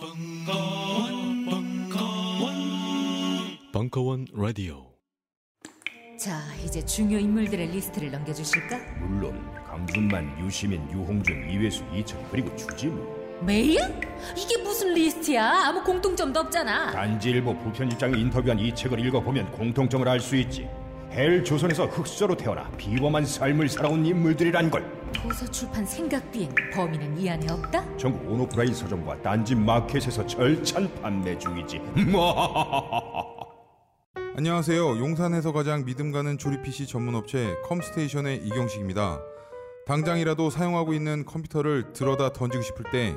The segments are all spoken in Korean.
벙커원, 벙커원, 벙커원 라디오. 자, 이제 중요 인물들의 리스트를 넘겨주실까? 물론 강준만, 유시민, 유홍준, 이외수, 이철 그리고 주진우 메일? 이게 무슨 리스트야? 아무 공통점도 없잖아. 딴지일보 부편집장이 인터뷰한 이 책을 읽어보면 공통점을 알 수 있지 헬 조선에서 흙수저로 태어나 비범한 삶을 살아온 인물들이란 걸 도서 출판 생각 비행 범인은 이 안에 없다? 전국 온오프라인 서점과 딴지 마켓에서 절찬 판매 중이지 안녕하세요. 용산에서 가장 믿음 가는 조립 PC 전문 업체 컴스테이션의 이경식입니다. 당장이라도 사용하고 있는 컴퓨터를 들어다 던지고 싶을 때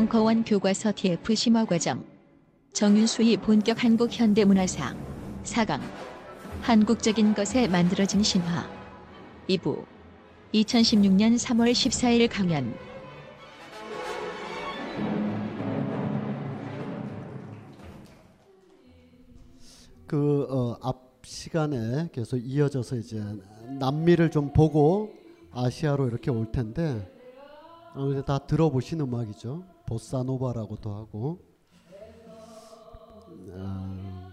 벙커원 교과서 TF 심화 과정 정윤수의 본격 한국 현대문화상 4강 한국적인 것에 만들어진 신화 2부 2016년 3월 14일 강연 그 어, 앞 시간에 계속 이어져서 이제 남미를 좀 보고 아시아로 이렇게 올 텐데 어, 이제 다 들어보신 음악이죠. 보사노바라고도 하고. 아,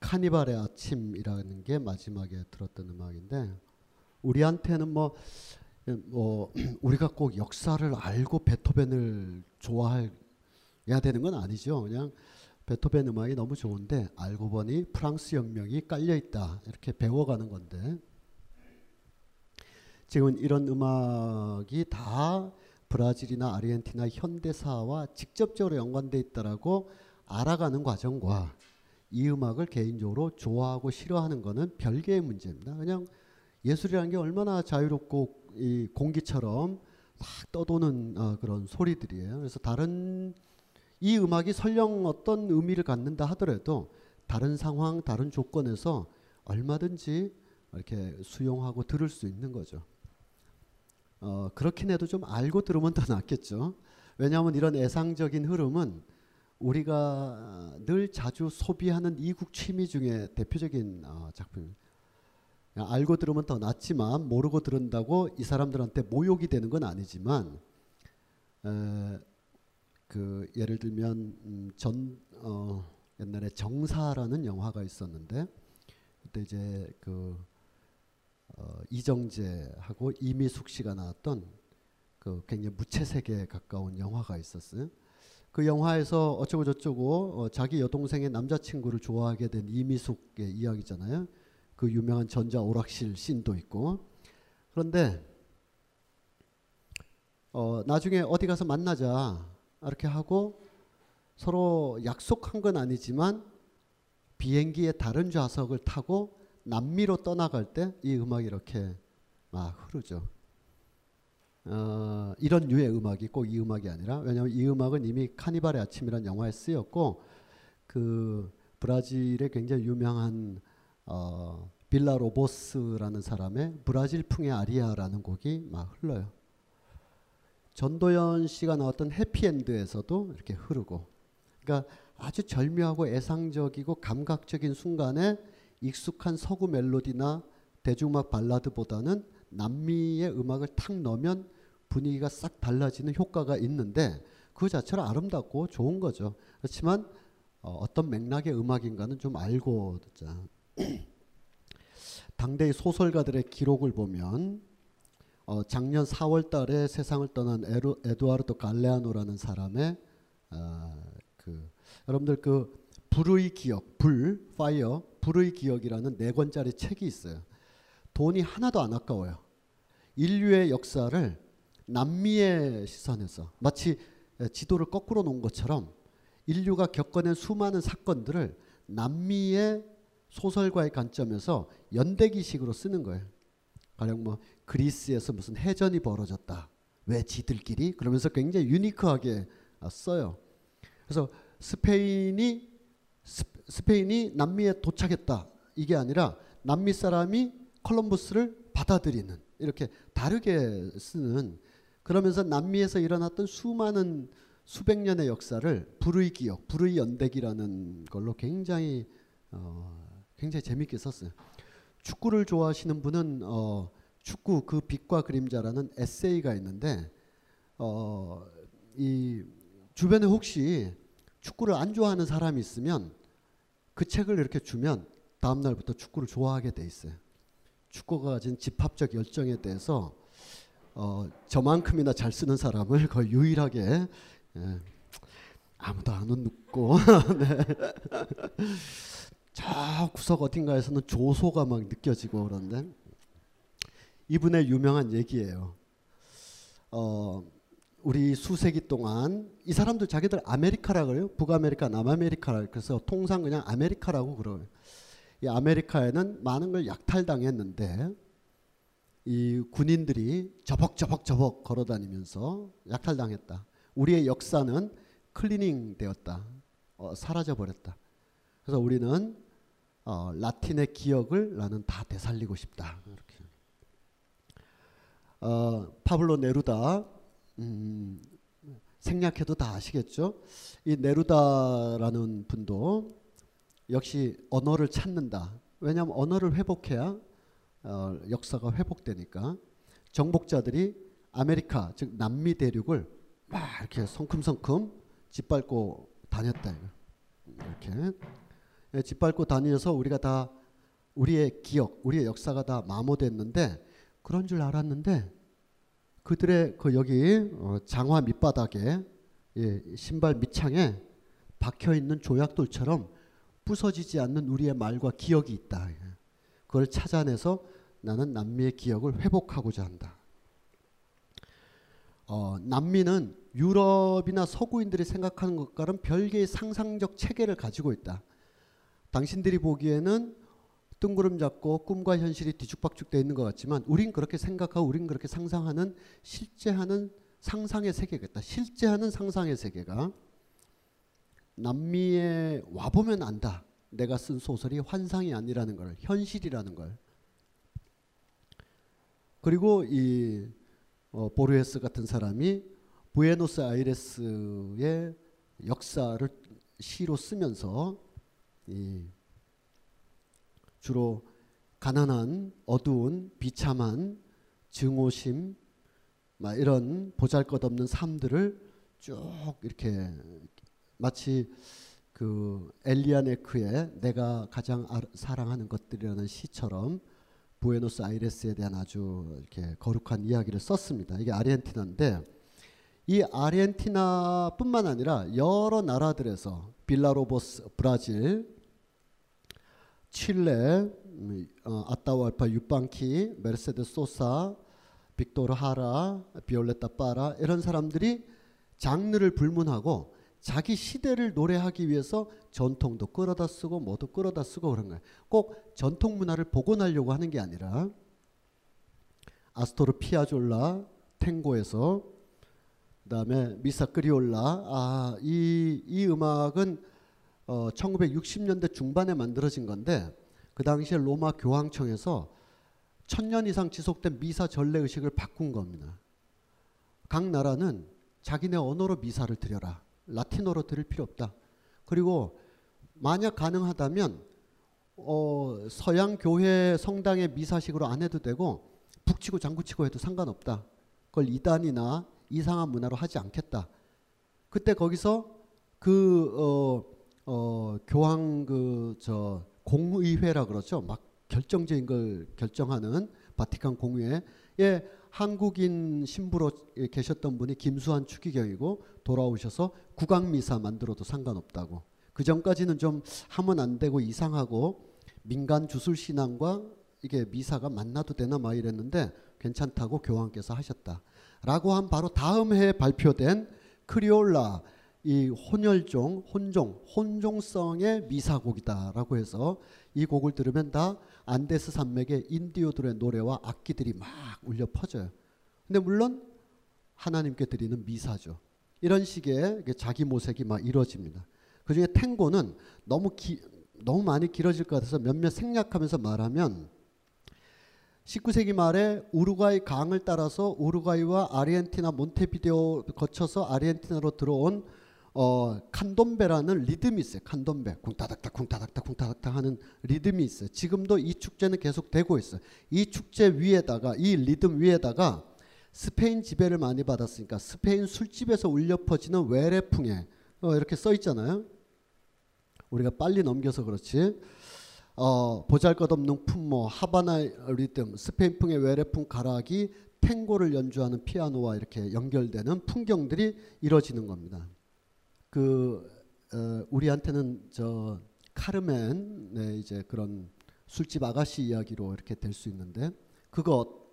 카니발의 아침이라는 게 마지막에 들었던 음악인데 우리한테는 뭐, 뭐 우리가 꼭 역사를 알고 베토벤을 좋아해야 되는 건 아니죠. 그냥 베토벤 음악이 너무 좋은데 알고 보니 프랑스 혁명이 깔려 있다 이렇게 배워가는 건데 지금 이런 음악이 다 브라질이나 아르헨티나 현대사와 직접적으로 연관돼 있다라고 알아가는 과정과 이 음악을 개인적으로 좋아하고 싫어하는 거는 별개의 문제입니다. 그냥 예술이라는 게 얼마나 자유롭고 이 공기처럼 막 떠도는 어, 그런 소리들이에요. 그래서 다른 이 음악이 설령 어떤 의미를 갖는다 하더라도 다른 상황, 다른 조건에서 얼마든지 이렇게 수용하고 들을 수 있는 거죠. 어, 그렇긴 해도 좀 알고 들으면 더 낫겠죠. 왜냐하면 이런 애상적인 흐름은 우리가 늘 자주 소비하는 이국 취미 중에 대표적인 어, 작품입니다. 알고 들으면 더 낫지만 모르고 들은다고 이 사람들한테 모욕이 되는 건 아니지만 에, 그 예를 들면 음, 전 어, 옛날에 정사라는 영화가 있었는데 그때 이제 그 어, 이정재하고 이미숙 씨가 나왔던 그 굉장히 무채색에 가까운 영화가 있었어요. 그 영화에서 어쩌고 저쩌고 어, 자기 여동생의 남자친구를 좋아하게 된 이미숙의 이야기잖아요. 그 유명한 전자 오락실 씬도 있고 그런데 어, 나중에 어디 가서 만나자 이렇게 하고 서로 약속한 건 아니지만 비행기의 다른 좌석을 타고 남미로 떠나갈 때 이 음악이 이렇게 막 흐르죠. 어, 이런 류의 음악이 꼭 이 음악이 아니라 왜냐하면 이 음악은 이미 카니발의 아침이라는 영화에 쓰였고 그 브라질의 굉장히 유명한 어, 빌라 로보스라는 사람의 브라질풍의 아리아라는 곡이 막 흘러요. 전도연 씨가 나왔던 해피엔드에서도 이렇게 흐르고 그러니까 아주 절묘하고 애상적이고 감각적인 순간에 익숙한 서구 멜로디나 대중음악 발라드보다는 남미의 음악을 탁 넣으면 분위기가 싹 달라지는 효과가 있는데 그 자체로 아름답고 좋은 거죠. 그렇지만 어, 떤 맥락의 음악인가는 좀 알고 듣자. 당대의 소설가들의 기록을 보면 어, 작년 4월 달에 세상을 떠난 에루, 에두아르도 갈레아노라는 사람의 어, 그 여러분들 그 불의 기억, 불, fire, 불의 기억이라는 네 권짜리 책이 있어요. 돈이 하나도 안 아까워요. 인류의 역사를 남미의 시선에서 마치 지도를 거꾸로 놓은 것처럼 인류가 겪어낸 수많은 사건들을 남미의 소설가의 관점에서 연대기식으로 쓰는 거예요. 가령 뭐 그리스에서 무슨 해전이 벌어졌다. 왜 지들끼리? 그러면서 굉장히 유니크하게 써요. 그래서 스페인이 스, 페인이 남미에 도착했다. 이게 아니라 남미 사람이 콜럼버스를 받아들이는 이렇게 다르게 쓰는 그러면서 남미에서 일어났던 수많은 수백 년의 역사를 불의 기억, 불의 연대기라는 걸로 굉장히 어, 굉장히 재밌게 썼어요. 축구를 좋아하시는 분은 어, 축구 그 빛과 그림자라는 에세이가 있는데 어, 이 주변에 혹시 축구를 안 좋아하는 사람이 있으면 그 책을 이렇게 주면 다음 날부터 축구를 좋아하게 돼 있어요. 축구가 가진 집합적 열정에 대해서 어, 저만큼이나 잘 쓰는 사람을 거의 유일하게 예, 아무도 안 웃고 네. 저 구석 어딘가에서는 조소가 막 느껴지고 그런데 이분의 유명한 얘기예요. 어, 우리 수세기 동안 이 사람들 자기들 아메리카라 그래요. 북아메리카, 남아메리카라 그래서 통상 그냥 아메리카라고 그래요. 이 아메리카에는 많은 걸 약탈당했는데 이 군인들이 저벅저벅저벅 걸어다니면서 약탈당했다. 우리의 역사는 cleaning 되었다. 어, 사라져 버렸다. 그래서 우리는 어, 라틴의 기억을 나는 다 되살리고 싶다. 이렇게. 어, 파블로 네루다 음, 생략해도 다 아시겠죠? 이 네루다라는 분도 역시 언어를 찾는다. 왜냐하면 언어를 회복해야 어, 역사가 회복되니까 정복자들이 아메리카 즉 남미 대륙을 막 이렇게 성큼성큼 짓밟고 다녔다 이렇게 예, 짓밟고 다니면서 우리가 다 우리의 기억, 우리의 역사가 다 마모됐는데 그런 줄 알았는데 그들의 그 여기 어, 장화 밑바닥에 예, 신발 밑창에 박혀 있는 조약돌처럼 부서지지 않는 우리의 말과 기억이 있다. 그걸 찾아내서 나는 남미의 기억을 회복하고자 한다. 어, 남미는 유럽이나 서구인들이 생각하는 것과는 별개의 상상적 체계를 가지고 있다. 당신들이 보기에는 뜬구름 잡고 꿈과 현실이 뒤죽박죽되어 있는 것 같지만 우린 그렇게 생각하고 우린 그렇게 상상하는 실제하는 상상의 세계겠다. 실제하는 상상의 세계가 남미에 와보면 안다. 내가 쓴 소설이 환상이 아니라는 걸, 현실이라는 걸. 그리고 이 어, 보르헤스 같은 사람이 부에노스 아이레스의 역사를 시로 쓰면서 이 주로 가난한 어두운 비참한 증오심 막 이런 보잘것없는 삶들을 쭉 이렇게 마치 그 엘리아네크의 내가 가장 사랑하는 것들이라는 시처럼 부에노스 아이레스에 대한 아주 이렇게 거룩한 이야기를 썼습니다. 이게 아르헨티나인데 이 아르헨티나뿐만 아니라 여러 나라들에서 빌라로보스 브라질, 칠레, 음, 어, 아타우알파 유팡키, 메르세데스 소사, 빅토르 하라, 비올레타 파라 이런 사람들이 장르를 불문하고 자기 시대를 노래하기 위해서 전통도 끌어다 쓰고 뭐도 끌어다 쓰고 그런 거예요. 꼭 전통 문화를 복원하려고 하는 게 아니라 아스토르 피아졸라, 탱고에서 그다음에 Misa Criolla 아이 이 음악은 어 1960년대 중반에 만들어진 건데 그 당시에 로마 교황청에서 천년 이상 지속된 미사 전례 의식을 바꾼 겁니다. 각 나라는 자기네 언어로 미사를 드려라. 라틴어로 드릴 필요 없다. 그리고 만약 가능하다면 어, 서양 교회 성당의 미사식으로 안 해도 되고 북치고 장구치고 해도 상관없다. 그걸 이단이나 이상한 문화로 하지 않겠다. 그때 거기서 그 어, 어, 교황 그 저 공의회라 그러죠. 막 결정적인 걸 결정하는 바티칸 공의회에 한국인 신부로 계셨던 분이 김수환 추기경이고 돌아오셔서 국왕 미사 만들어도 상관없다고. 그 전까지는 좀 하면 안 되고 이상하고 민간 주술 신앙과 이게 미사가 만나도 되나 막 이랬는데 괜찮다고 교황께서 하셨다. 라고 한 바로 다음 해에 발표된 크리올라 이 혼혈종, 혼종, 혼종성의 미사곡이다라고 해서 이 곡을 들으면 다 안데스 산맥의 인디오들의 노래와 악기들이 막 울려 퍼져요. 근데 물론 하나님께 드리는 미사죠. 이런 식의 자기 모색이 막 이루어집니다. 그 중에 탱고는 너무 기, 너무 많이 길어질 것 같아서 몇몇 생략하면서 말하면 19세기 말에 우루과이 강을 따라서 우루과이와 아르헨티나 몬테비데오 거쳐서 아르헨티나로 들어온 어, 칸돔베라는 리듬이 있어요. 칸돔베. 쿵타닥타 쿵타닥타 쿵타닥타 하는 리듬이 있어요. 지금도 이 축제는 계속 되고 있어요. 이 축제 위에다가 이 리듬 위에다가 스페인 지배를 많이 받았으니까 스페인 술집에서 울려 퍼지는 외래풍에 어, 이렇게 써 있잖아요. 우리가 빨리 넘겨서 그렇지. 어, 보잘것없는 품모, 하바나 리듬, 스페인풍의 외래풍 가락이 탱고를 연주하는 피아노와 이렇게 연결되는 풍경들이 이루어지는 겁니다. 그 어, 우리한테는 저 카르멘 네, 이제 그런 술집 아가씨 이야기로 이렇게 될 수 있는데 그것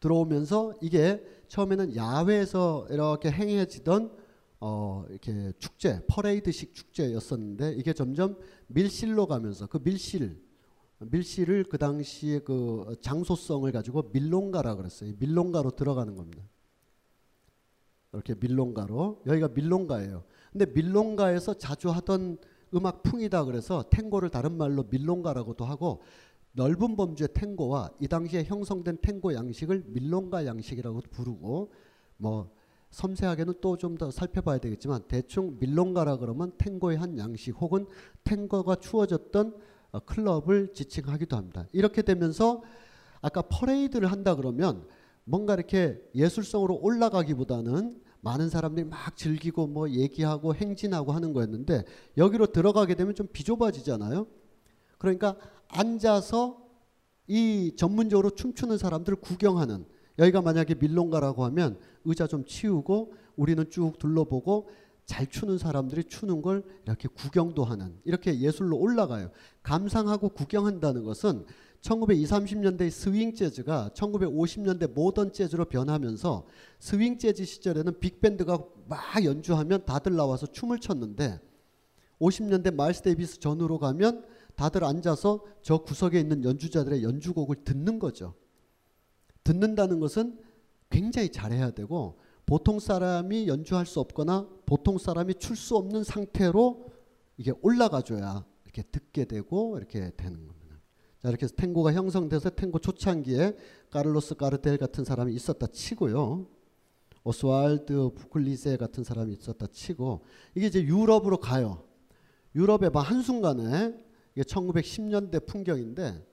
들어오면서 이게 처음에는 야외에서 이렇게 행해지던 어 이렇게 축제 퍼레이드식 축제였었는데 이게 점점 밀실로 가면서 그 밀실 밀실을 그 당시에 그 장소성을 가지고 밀롱가라 그랬어요. 밀롱가로 들어가는 겁니다. 이렇게 밀롱가로 여기가 밀롱가예요. 근데 밀롱가에서 자주 하던 음악 풍이다 그래서 탱고를 다른 말로 밀롱가라고도 하고 넓은 범주의 탱고와 이 당시에 형성된 탱고 양식을 밀롱가 양식이라고 부르고 뭐 섬세하게는 또 좀 더 살펴봐야 되겠지만 대충 밀롱가라 그러면 탱고의 한 양식 혹은 탱고가 추워졌던 어, 클럽을 지칭하기도 합니다. 이렇게 되면서 아까 퍼레이드를 한다 그러면 뭔가 이렇게 예술성으로 올라가기보다는 많은 사람들이 막 즐기고 뭐 얘기하고 행진하고 하는 거였는데 여기로 들어가게 되면 좀 비좁아지잖아요. 그러니까 앉아서 이 전문적으로 춤추는 사람들을 구경하는 여기가 만약에 밀롱가라고 하면 의자 좀 치우고 우리는 쭉 둘러보고 잘 추는 사람들이 추는 걸 이렇게 구경도 하는 이렇게 예술로 올라가요. 감상하고 구경한다는 것은 1920, 30년대 스윙 재즈가 1950년대 모던 재즈로 변하면서 스윙 재즈 시절에는 빅밴드가 막 연주하면 다들 나와서 춤을 췄는데 50년대 마일스 데이비스 전후로 가면 다들 앉아서 저 구석에 있는 연주자들의 연주곡을 듣는 거죠. 듣는다는 것은 굉장히 잘해야 되고 보통 사람이 연주할 수 없거나 보통 사람이 출 수 없는 상태로 이게 올라가줘야 이렇게 듣게 되고 이렇게 되는 겁니다. 자 이렇게 해서 탱고가 형성돼서 탱고 초창기에 카를로스 까르텔 같은 사람이 있었다 치고요. 오스왈드 부클리세 같은 사람이 있었다 치고 이게 이제 유럽으로 가요. 유럽에 막 한순간에 이게 1910년대 풍경인데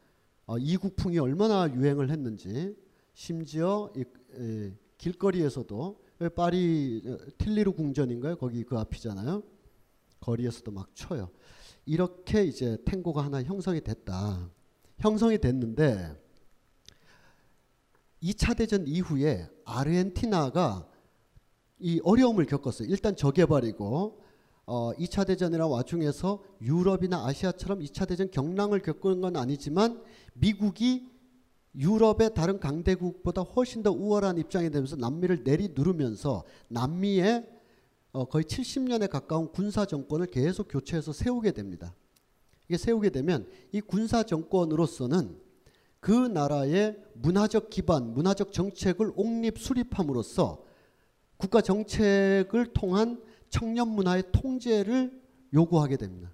어, 이국풍이 얼마나 유행을 했는지 심지어 이, 이, 길거리에서도 파리 어, 틸리르 궁전인가요? 거기 그 앞이잖아요. 거리에서도 막 쳐요. 이렇게 이제 탱고가 하나 형성이 됐다. 형성이 됐는데 2차 대전 이후에 아르헨티나가 이 어려움을 겪었어요. 일단 저개발이고 어, 2차 대전이나 와중에서 유럽이나 아시아처럼 2차 대전 경랑을 겪은 건 아니지만 미국이 유럽의 다른 강대국보다 훨씬 더 우월한 입장이 되면서 남미를 내리 누르면서 남미에 어, 거의 70년에 가까운 군사 정권을 계속 교체해서 세우게 됩니다. 이게 세우게 되면 이 군사 정권으로서는 그 나라의 문화적 기반, 문화적 정책을 옥립 수립함으로써 국가 정책을 통한 청년 문화의 통제를 요구하게 됩니다.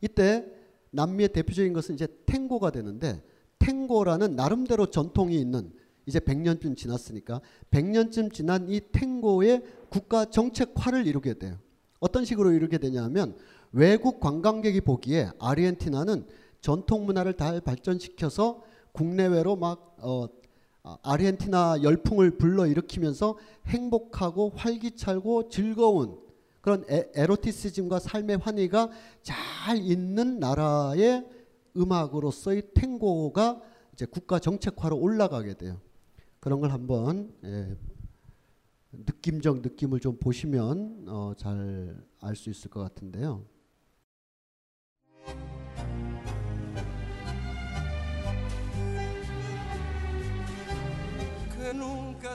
이때 남미의 대표적인 것은 이제 탱고가 되는데 탱고라는 나름대로 전통이 있는 이제 100년쯤 지났으니까 100년쯤 지난 이 탱고의 국가 정책화를 이루게 돼요. 어떤 식으로 이루게 되냐면 외국 관광객이 보기에 아르헨티나는 전통 문화를 잘 발전시켜서 국내외로 막 어, 아르헨티나 열풍을 불러일으키면서 행복하고 활기차고 즐거운 그런 에, 에로티시즘과 삶의 환희가 잘 있는 나라의 음악으로서의 탱고가 이제 국가 정책화로 올라가게 돼요. 그런 걸 한번 예, 느낌적 느낌을 좀 보시면 어, 잘알 수 있을 것 같은데요.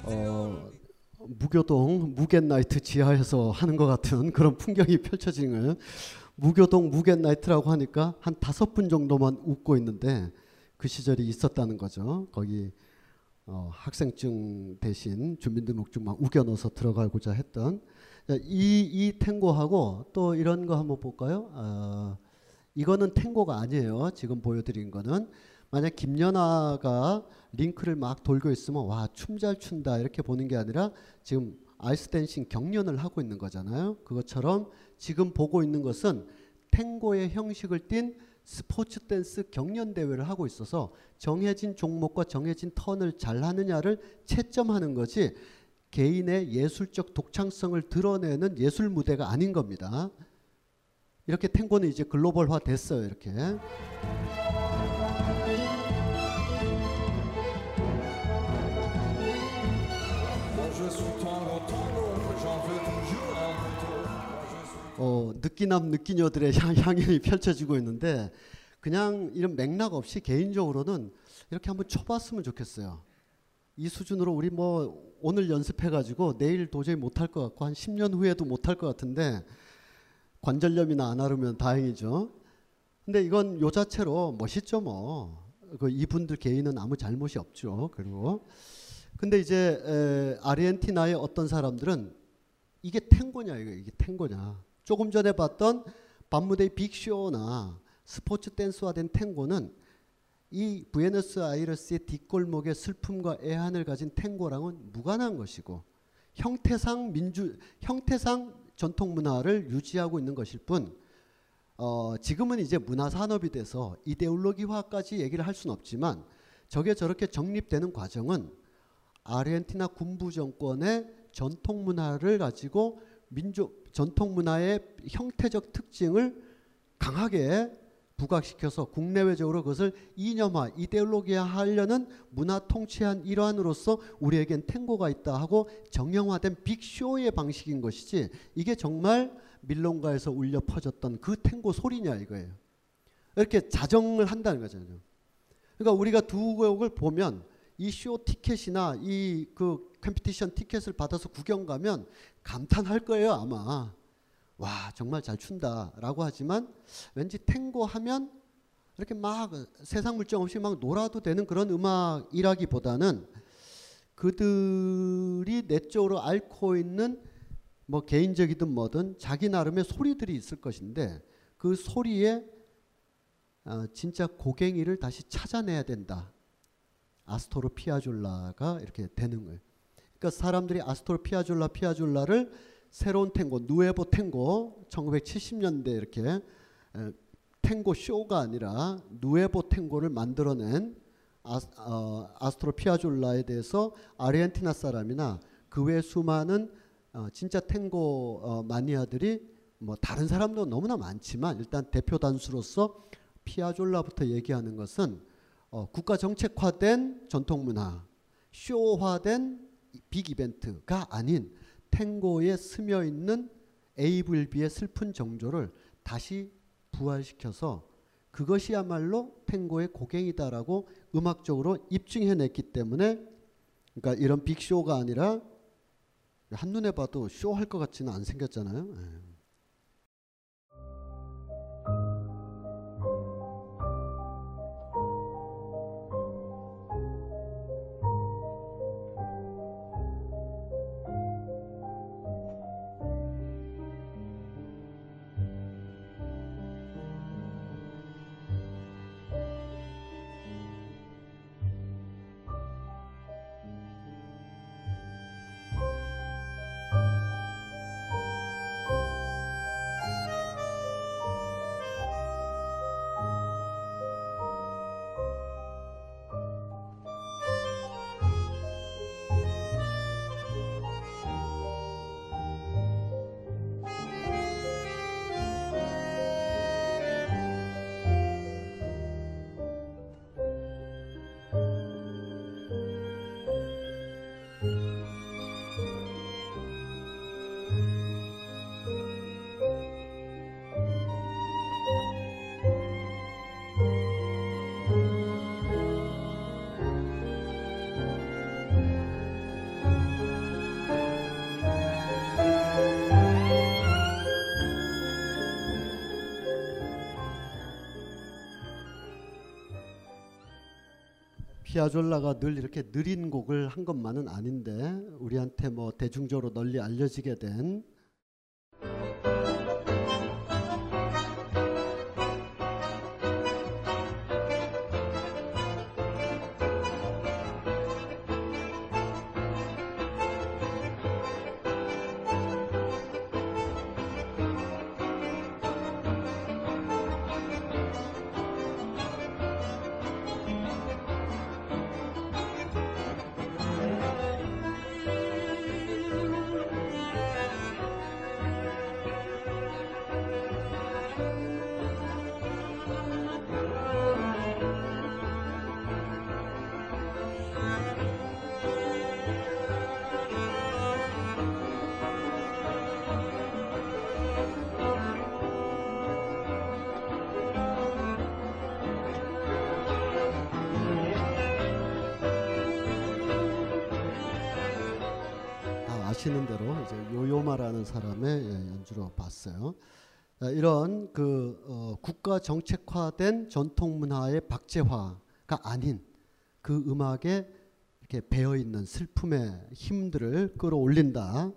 어, 무교동 무겐나이트 지하에서 하는 것 같은 그런 풍경이 펼쳐지는. 무교동 무겐나이트라고 하니까 한 다섯 분 정도만 웃고 있는데 그 시절이 있었다는 거죠. 거기 어, 학생증 대신 주민등록증 막 우겨 넣어서 들어가고자 했던 이, 이 탱고하고 또 이런 거 한번 볼까요? 어, 이거는 탱고가 아니에요. 지금 보여드린 거는 만약 김연아가 링크를 막 돌고 있으면 와 춤 잘 춘다 이렇게 보는 게 아니라 지금 아이스 댄싱 경연을 하고 있는 거잖아요. 그것처럼 지금 보고 있는 것은 탱고의 형식을 띤 스포츠 댄스 경연 대회를 하고 있어서 정해진 종목과 정해진 턴을 잘 하느냐를 채점하는 거지 개인의 예술적 독창성을 드러내는 예술 무대가 아닌 겁니다. 이렇게 탱고는 이제 글로벌화 됐어요. 이렇게. 어, 느끼남 느끼녀들의 향, 향연이 펼쳐지고 있는데 그냥 이런 맥락 없이 개인적으로는 이렇게 한번 쳐봤으면 좋겠어요. 이 수준으로 우리 뭐 오늘 연습해가지고 내일 도저히 못할 것 같고 한 10년 후에도 못할 것 같은데 관절염이나 안 앓으면 다행이죠. 근데 이건 요 자체로 멋있죠 뭐. 그 이분들 개인은 아무 잘못이 없죠. 그리고 근데 이제 에, 아르헨티나의 어떤 사람들은 이게 탱고냐 이거 이게 탱고냐. 조금 전에 봤던 밤무대 빅쇼나 스포츠 댄스화된 탱고는 이 부에노스아이레스의 뒷골목의 슬픔과 애환을 가진 탱고랑은 무관한 것이고 형태상 민주 형태상 전통 문화를 유지하고 있는 것일 뿐 어, 지금은 이제 문화 산업이 돼서 이데올로기화까지 얘기를 할 수는 없지만 저게 저렇게 정립되는 과정은 아르헨티나 군부 정권의 전통 문화를 가지고 민족 전통 문화의 형태적 특징을 강하게 부각시켜서 국내외적으로 그것을 이념화, 이데올로기화 하려는 문화 통치한 일환으로서 우리에겐 탱고가 있다 하고 정형화된 빅쇼의 방식인 것이지 이게 정말 밀롱가에서 울려 퍼졌던 그 탱고 소리냐 이거예요. 이렇게 자정을 한다는 거죠. 그러니까 우리가 두 곡을 보면 이 쇼 티켓이나 이 그 컴피티션 티켓을 받아서 구경 가면 감탄할 거예요 아마. 와 정말 잘 춘다라고 하지만 왠지 탱고 하면 이렇게 막 세상 물정 없이 막 놀아도 되는 그런 음악이라기보다는 그들이 내적으로 앓고 있는 뭐 개인적이든 뭐든 자기 나름의 소리들이 있을 것인데 그 소리에 어, 진짜 고갱이를 다시 찾아내야 된다. 아스토로 피아졸라가 이렇게 되는 거예요. 그러니까 사람들이 아스토로 피아졸라 피아졸라를 새로운 탱고 누에보 탱고 1970년대 이렇게 탱고 쇼가 아니라 누에보 탱고를 만들어낸 아, 어, 아스트로 피아졸라에 대해서 아르헨티나 사람이나 그 외 수많은 어, 진짜 탱고 어, 마니아들이 뭐 다른 사람도 너무나 많지만 일단 대표 단수로서 피아졸라부터 얘기하는 것은 어, 국가 정책화된 전통 문화, 쇼화된 빅 이벤트가 아닌 탱고에 스며 있는 에이블비의 슬픈 정조를 다시 부활시켜서 그것이야말로 탱고의 고갱이다라고 음악적으로 입증해냈기 때문에 그러니까 이런 빅쇼가 아니라 한눈에 봐도 쇼할 것 같지는 안 생겼잖아요. 피아졸라가 늘 이렇게 느린 곡을 한 것만은 아닌데 우리한테 뭐 대중적으로 널리 알려지게 된 아시는 대로 이제 요요마라는 사람의 예, 연주로 봤어요. 자, 이런 그 어, 국가 정책화된 전통 문화의 박제화가 아닌 그 음악에 이렇게 배어 있는 슬픔의 힘들을 끌어올린다.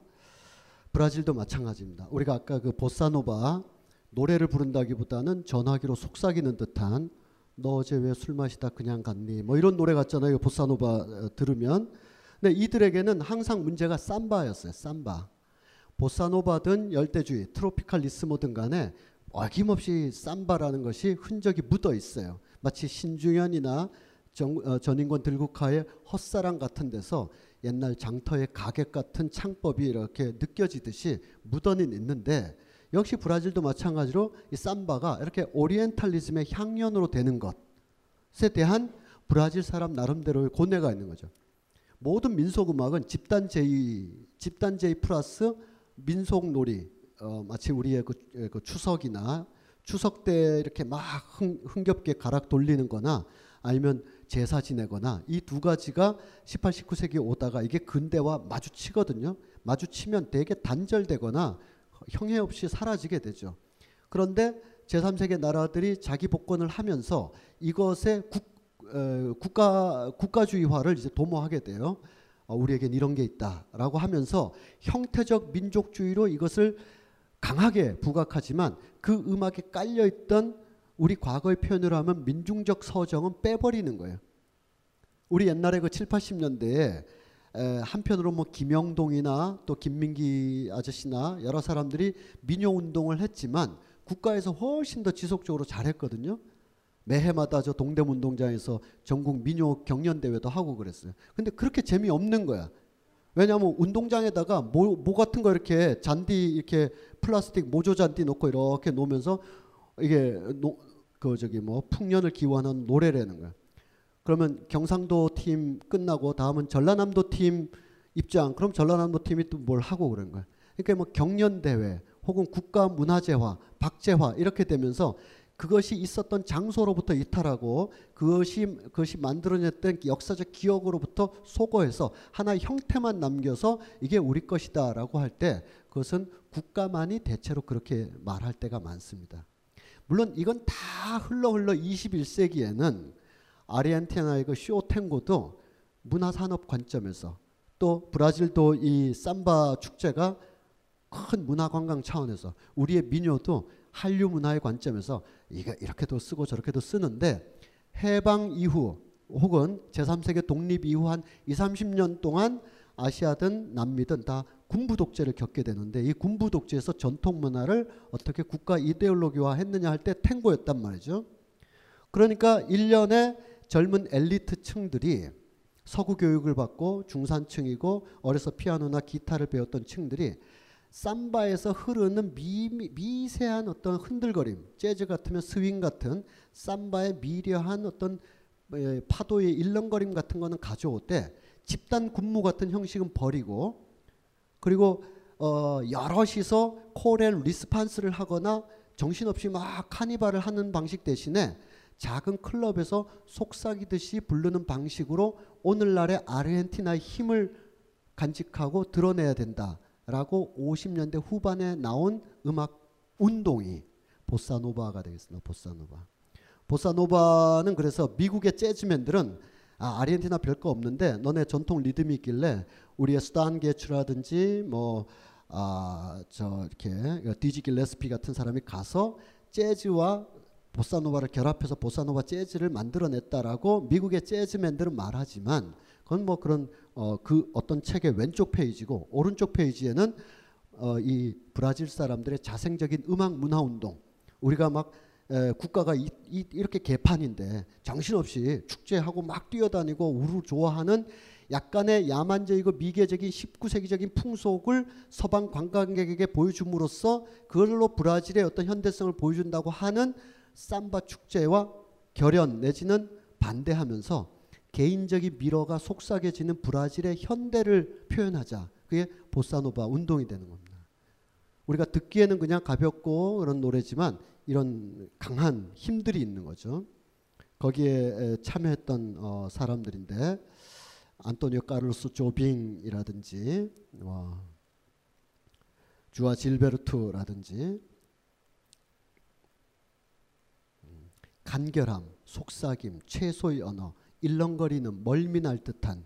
브라질도 마찬가지입니다. 우리가 아까 그 보사노바 노래를 부른다기보다는 전화기로 속삭이는 듯한 너 어제 왜 술 마시다 그냥 갔니? 뭐 이런 노래 같잖아요. 보사노바 어, 들으면. 근데 이들에게는 항상 문제가 삼바였어요. 삼바. 보사노바든 열대주의, 트로피칼 리스모든 간에 어김없이 삼바라는 것이 흔적이 묻어 있어요. 마치 신중현이나 정, 어, 전인권 들국화의 헛사랑 같은 데서 옛날 장터의 가객 같은 창법이 이렇게 느껴지듯이 묻어는 있는데 역시 브라질도 마찬가지로 이 삼바가 이렇게 오리엔탈리즘의 향연으로 되는 것에 대한 브라질 사람 나름대로의 고뇌가 있는 거죠. 모든 민속 음악은 집단 제의, 집단 제의 플러스 민속 놀이, 어, 마치 우리의 그, 에, 그 추석이나 추석 때 이렇게 막 흥, 흥겹게 가락 돌리는 거나 아니면 제사 지내거나 이 두 가지가 18, 19세기 오다가 이게 근대와 마주치거든요. 마주치면 되게 단절되거나 형해 없이 사라지게 되죠. 그런데 제3세계 나라들이 자기 복권을 하면서 이것의 국, 에, 국가 국가주의화를 이제 도모하게 돼요. 어, 우리에겐 이런 게 있다라고 하면서 형태적 민족주의로 이것을 강하게 부각하지만 그 음악에 깔려 있던 우리 과거의 표현으로 하면 민중적 서정은 빼버리는 거예요. 우리 옛날에 그 7, 80년대에 에, 한편으로 뭐 김영동이나 또 김민기 아저씨나 여러 사람들이 민요 운동을 했지만 국가에서 훨씬 더 지속적으로 잘했거든요. 매해마다 저 동대문 운동장에서 전국 민요 경연 대회도 하고 그랬어요. 근데 그렇게 재미 없는 거야. 왜냐하면 운동장에다가 모, 모 같은 거 이렇게 잔디 이렇게 플라스틱 모조 잔디 놓고 이렇게 놓으면서 이게 노, 그 저기 뭐 풍년을 기원하는 노래라는 거야. 그러면 경상도 팀 끝나고 다음은 전라남도 팀 입장. 그럼 전라남도 팀이 또 뭘 하고 그런 거야. 그러니까 뭐 경연 대회 혹은 국가 문화재화, 박제화 이렇게 되면서 그것이 있었던 장소로부터 이탈하고 그것이 그것이 만들어냈던 역사적 기억으로부터 소거해서 하나의 형태만 남겨서 이게 우리 것이다라고 할 때 그것은 국가만이 대체로 그렇게 말할 때가 많습니다. 물론 이건 다 흘러 흘러 21세기에는 아르헨티나의 그 쇼탱고도 문화산업 관점에서 또 브라질도 이 삼바 축제가 큰 문화관광 차원에서 우리의 민요도 한류 문화의 관점에서 이게 이렇게도 쓰고 저렇게도 쓰는데 해방 이후 혹은 제3세계 독립 이후 한 2, 30년 동안 아시아든 남미든 다 군부 독재를 겪게 되는데 이 군부 독재에서 전통 문화를 어떻게 국가 이데올로기화 했느냐 할 때 탱고였단 말이죠. 그러니까 일련의 젊은 엘리트 층들이 서구 교육을 받고 중산층이고 어려서 피아노나 기타를 배웠던 층들이 삼바에서 흐르는 미, 미세한 어떤 흔들거림, 재즈 같으면 스윙 같은 삼바의 미려한 어떤 에, 파도의 일렁거림 같은 거는 가져올 때 집단 군무 같은 형식은 버리고 그리고 어, 여럿이서 call and response를 하거나 정신없이 막 카니발을 하는 방식 대신에 작은 클럽에서 속삭이듯이 부르는 방식으로 오늘날의 아르헨티나의 힘을 간직하고 드러내야 된다 라고 50년대 후반에 나온 음악 운동이 보사노바가 되겠습니다. 보사노바. 보사노바는 그래서 미국의 재즈맨들은 아, 아르헨티나 별거 없는데 너네 전통 리듬이 있길래 우리의 스탄 게츠라든지 뭐 아, 저 이렇게 디지 길레스피 같은 사람이 가서 재즈와 보사노바를 결합해서 보사노바 재즈를 만들어냈다라고 미국의 재즈맨들은 말하지만 그건 뭐 그런 어, 그 어떤 책의 왼쪽 페이지고 오른쪽 페이지에는 어, 이 브라질 사람들의 자생적인 음악 문화 운동 우리가 막 에, 국가가 이, 이, 이렇게 개판인데 정신없이 축제하고 막 뛰어다니고 우루 좋아하는 약간의 야만적이고 미개적인 19세기적인 풍속을 서방 관광객에게 보여줌으로써 그걸로 브라질의 어떤 현대성을 보여준다고 하는 삼바 축제와 결연 내지는 반대하면서 개인적인 미러가 속삭여지는 브라질의 현대를 표현하자. 그게 보사노바 운동이 되는 겁니다. 우리가 듣기에는 그냥 가볍고 그런 노래지만 이런 강한 힘들이 있는 거죠. 거기에 참여했던 어, 사람들인데 안토니오 카를로스 조빙이라든지 와, 주아 질베르투라든지 간결함, 속삭임, 최소의 언어, 일렁거리는 멀미날 듯한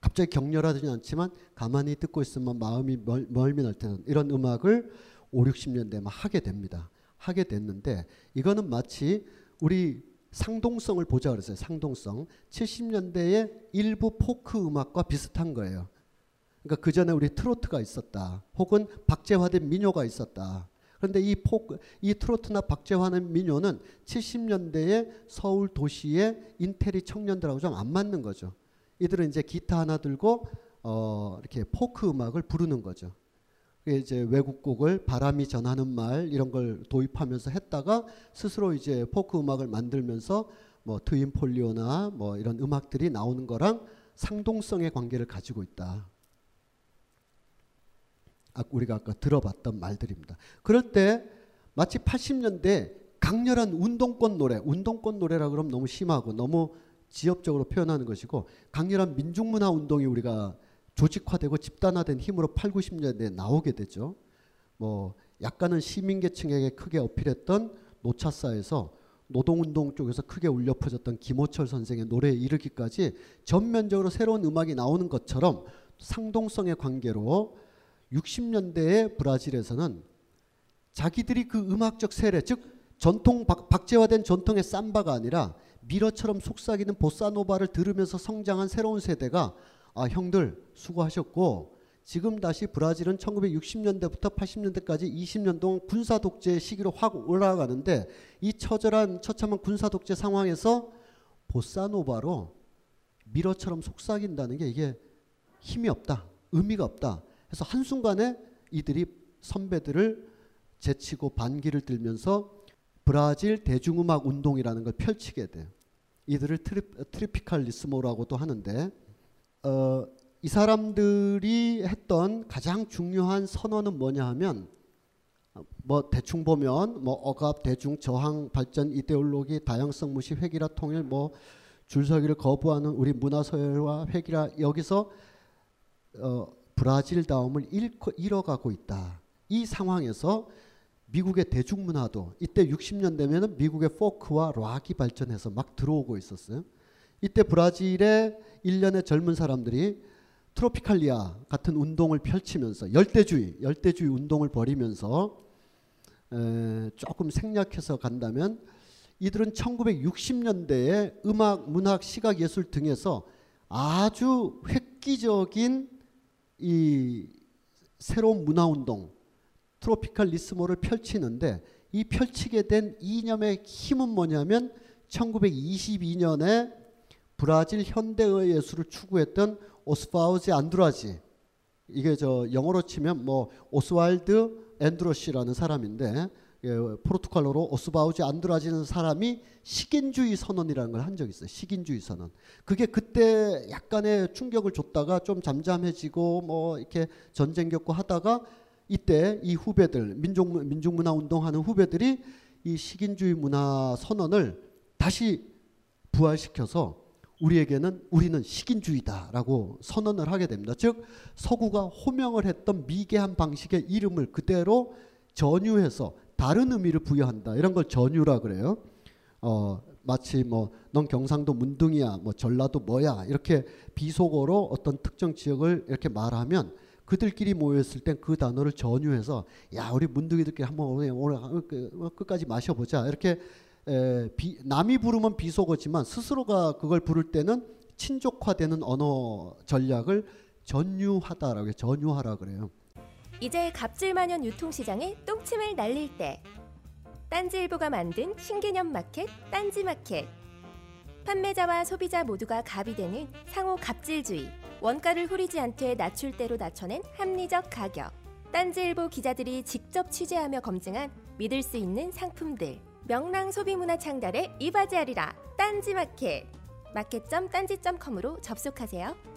갑자기 격렬하지 않지만 가만히 듣고 있으면 마음이 멀, 멀미날 듯한 이런 음악을 5, 60년대 막 하게 됩니다. 하게 됐는데 이거는 마치 우리 상동성을 보자 그랬어요. 상동성. 70년대의 일부 포크 음악과 비슷한 거예요. 그러니까 그 전에 우리 트로트가 있었다. 혹은 박제화된 민요가 있었다. 그런데 이 포크, 이 트로트나 박제화된 민요는 70년대의 서울 도시의 인테리 청년들하고 좀 안 맞는 거죠. 이들은 이제 기타 하나 들고 어, 이렇게 포크 음악을 부르는 거죠. 이제 외국곡을 바람이 전하는 말 이런 걸 도입하면서 했다가 스스로 이제 포크 음악을 만들면서 뭐 트윈 폴리오나 뭐 이런 음악들이 나오는 거랑 상동성의 관계를 가지고 있다. 아, 우리가 아까 들어봤던 말들입니다. 그럴 때 마치 80년대 강렬한 운동권 노래, 운동권 노래라 그러면 너무 심하고 너무 지역적으로 표현하는 것이고 강렬한 민중문화 운동이 우리가 조직화되고 집단화된 힘으로 8, 90년대에 나오게 되죠. 뭐 약간은 시민계층에게 크게 어필했던 노차사에서 노동운동 쪽에서 크게 울려 퍼졌던 김호철 선생의 노래에 이르기까지 전면적으로 새로운 음악이 나오는 것처럼 상동성의 관계로 60년대의 브라질에서는 자기들이 그 음악적 세례 즉 전통 박, 박제화된 전통의 삼바가 아니라 미러처럼 속삭이는 보사노바를 들으면서 성장한 새로운 세대가 아 형들 수고하셨고 지금 다시 브라질은 1960년대부터 80년대까지 20년 동안 군사 독재 시기로 확 올라가는데 이 처절한 처참한 군사 독재 상황에서 보사노바로 미러처럼 속삭인다는 게 이게 힘이 없다. 의미가 없다. 그래서 한순간에 이들이 선배들을 제치고 반기를 들면서 브라질 대중음악 운동이라는 걸 펼치게 돼요. 이들을 트리, 트리 피칼리스모라고도 하는데 어, 이 사람들이 했던 가장 중요한 선언은 뭐냐 하면 뭐 대충 보면 뭐 억압 대중 저항 발전 이데올로기 다양성 무시 획일화 통일 뭐 줄서기를 거부하는 우리 문화 서열화 획일화 여기서 어, 브라질 다움을 잃고, 잃어가고 있다. 이 상황에서 미국의 대중문화도 이때 60년대면은 미국의 포크와 락이 발전해서 막 들어오고 있었어요. 이때 브라질의 일련의 젊은 사람들이 트로피칼리아 같은 운동을 펼치면서 열대주의, 열대주의 운동을 벌이면서 에, 조금 생략해서 간다면 이들은 1960년대에 음악, 문학, 시각, 예술 등에서 아주 획기적인 이 새로운 문화 운동, 트로피칼 리스모를 펼치는데 이 펼치게 된 이념의 힘은 뭐냐면 1922년에 브라질 현대의 예술을 추구했던 오스바우지 안드라지. 이게 저 영어로 치면 뭐 오스왈드 앤드로시라는 사람인데 예, 포르투갈어로 오스바우지 안드라지라는 사람이 식인주의 선언이라는 걸 한 적이 있어요. 식인주의 선언. 그게 그때 약간의 충격을 줬다가 좀 잠잠해지고 뭐 이렇게 전쟁 겪고 하다가 이때 이 후배들 민족 민족문화 운동하는 후배들이 이 식인주의 문화 선언을 다시 부활시켜서 우리에게는 우리는 식인주의다라고 선언을 하게 됩니다. 즉 서구가 호명을 했던 미개한 방식의 이름을 그대로 전유해서 다른 의미를 부여한다. 이런 걸 전유라 그래요. 어, 마치 뭐 넌 경상도 문둥이야, 뭐 전라도 뭐야 이렇게 비속어로 어떤 특정 지역을 이렇게 말하면 그들끼리 모였을 땐 그 단어를 전유해서 야 우리 문둥이들끼리 한번 오늘 오늘 그, 끝까지 마셔보자 이렇게 에, 비, 남이 부르면 비속어지만 스스로가 그걸 부를 때는 친족화되는 언어 전략을 전유하다라고. 전유하라 그래요. 이제 갑질만연 유통시장에 똥침을 날릴 때. 딴지일보가 만든 신개념 마켓 딴지마켓. 판매자와 소비자 모두가 갑이 되는 상호 갑질주의. 원가를 후리지 않되 낮출 대로 낮춰낸 합리적 가격. 딴지일보 기자들이 직접 취재하며 검증한 믿을 수 있는 상품들. 명랑 소비문화 창달에 이바지하리라 딴지마켓. 마켓점 딴지점컴으로 접속하세요.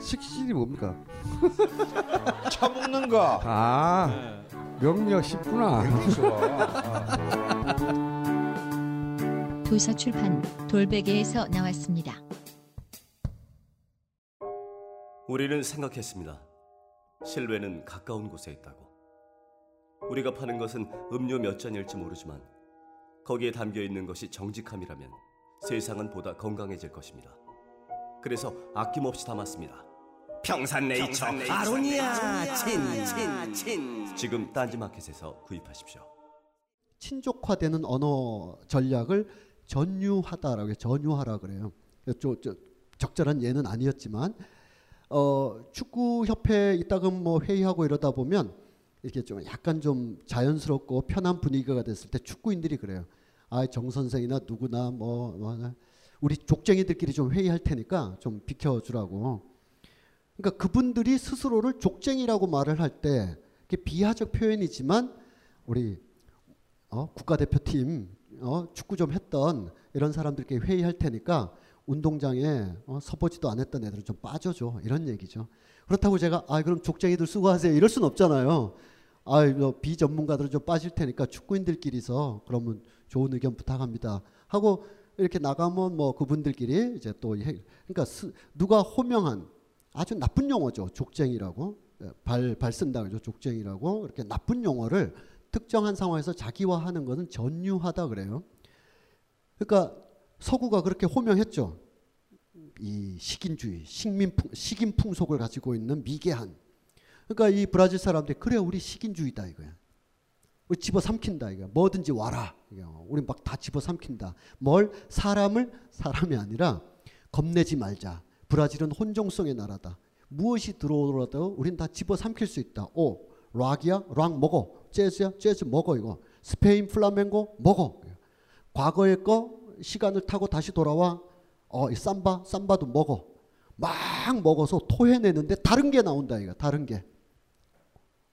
식신이 뭡니까? 처먹는 거. 아 명리학 쉽구나. 도서 출판 돌베개에서 나왔습니다. 우리는 생각했습니다. 실외는 가까운 곳에 있다고. 우리가 파는 것은 음료 몇 잔일지 모르지만 거기에 담겨 있는 것이 정직함이라면 세상은 보다 건강해질 것입니다. 그래서 아낌없이 담았습니다. 평산네이처, 아로니아 친친친 지금 딴지마켓에서 구입하십시오. 친족화되는 언어 전략을 전유하다라고 해요. 전유하라 그래요. 저, 저, 적절한 예는 아니었지만 어, 축구 협회 이따금 뭐 회의하고 이러다 보면 이렇게 좀 약간 좀 자연스럽고 편한 분위기가 됐을 때 축구인들이 그래요. 아, 정 선생이나 누구나 뭐, 뭐 우리 족쟁이들끼리 좀 회의할 테니까 좀 비켜주라고. 그러니까 그분들이 스스로를 족쟁이라고 말을 할 때 비하적 표현이지만 우리 어, 국가대표팀 어, 축구 좀 했던 이런 사람들끼리 회의할 테니까 운동장에 어, 서보지도 않았던 애들은 좀 빠져줘 이런 얘기죠. 그렇다고 제가 아 그럼 족쟁이들 수고하세요 이럴 순 없잖아요. 아 비전문가들은 좀 빠질 테니까 축구인들끼리서 그러면 좋은 의견 부탁합니다 하고 이렇게 나가면 뭐 그분들끼리 이제 또 해, 그러니까 스, 누가 호명한 아주 나쁜 용어죠 족쟁이라고 예, 발, 발 쓴다 그죠 족쟁이라고 이렇게 나쁜 용어를 특정한 상황에서 자기화하는 것은 전유하다 그래요. 그러니까 서구가 그렇게 호명했죠. 이 식인주의, 식민 식인 풍속을 가지고 있는 미개한. 그러니까 이 브라질 사람들이 그래 우리 식인주의다 이거야. 우리 집어 삼킨다 이거. 뭐든지 와라. 우리 막 다 집어 삼킨다. 뭘 사람을 사람이 아니라 겁내지 말자. 브라질은 혼종성의 나라다. 무엇이 들어오더라도 우린 다 집어 삼킬 수 있다. 오, 락이야? 락 먹어. 재즈야? 재즈 먹어 이거. 스페인 플라멩고 먹어. 과거의 거 시간을 타고 다시 돌아와. 어, 이 삼바, 삼바도 먹어. 막 먹어서 토해내는데 다른 게 나온다 이거. 다른 게.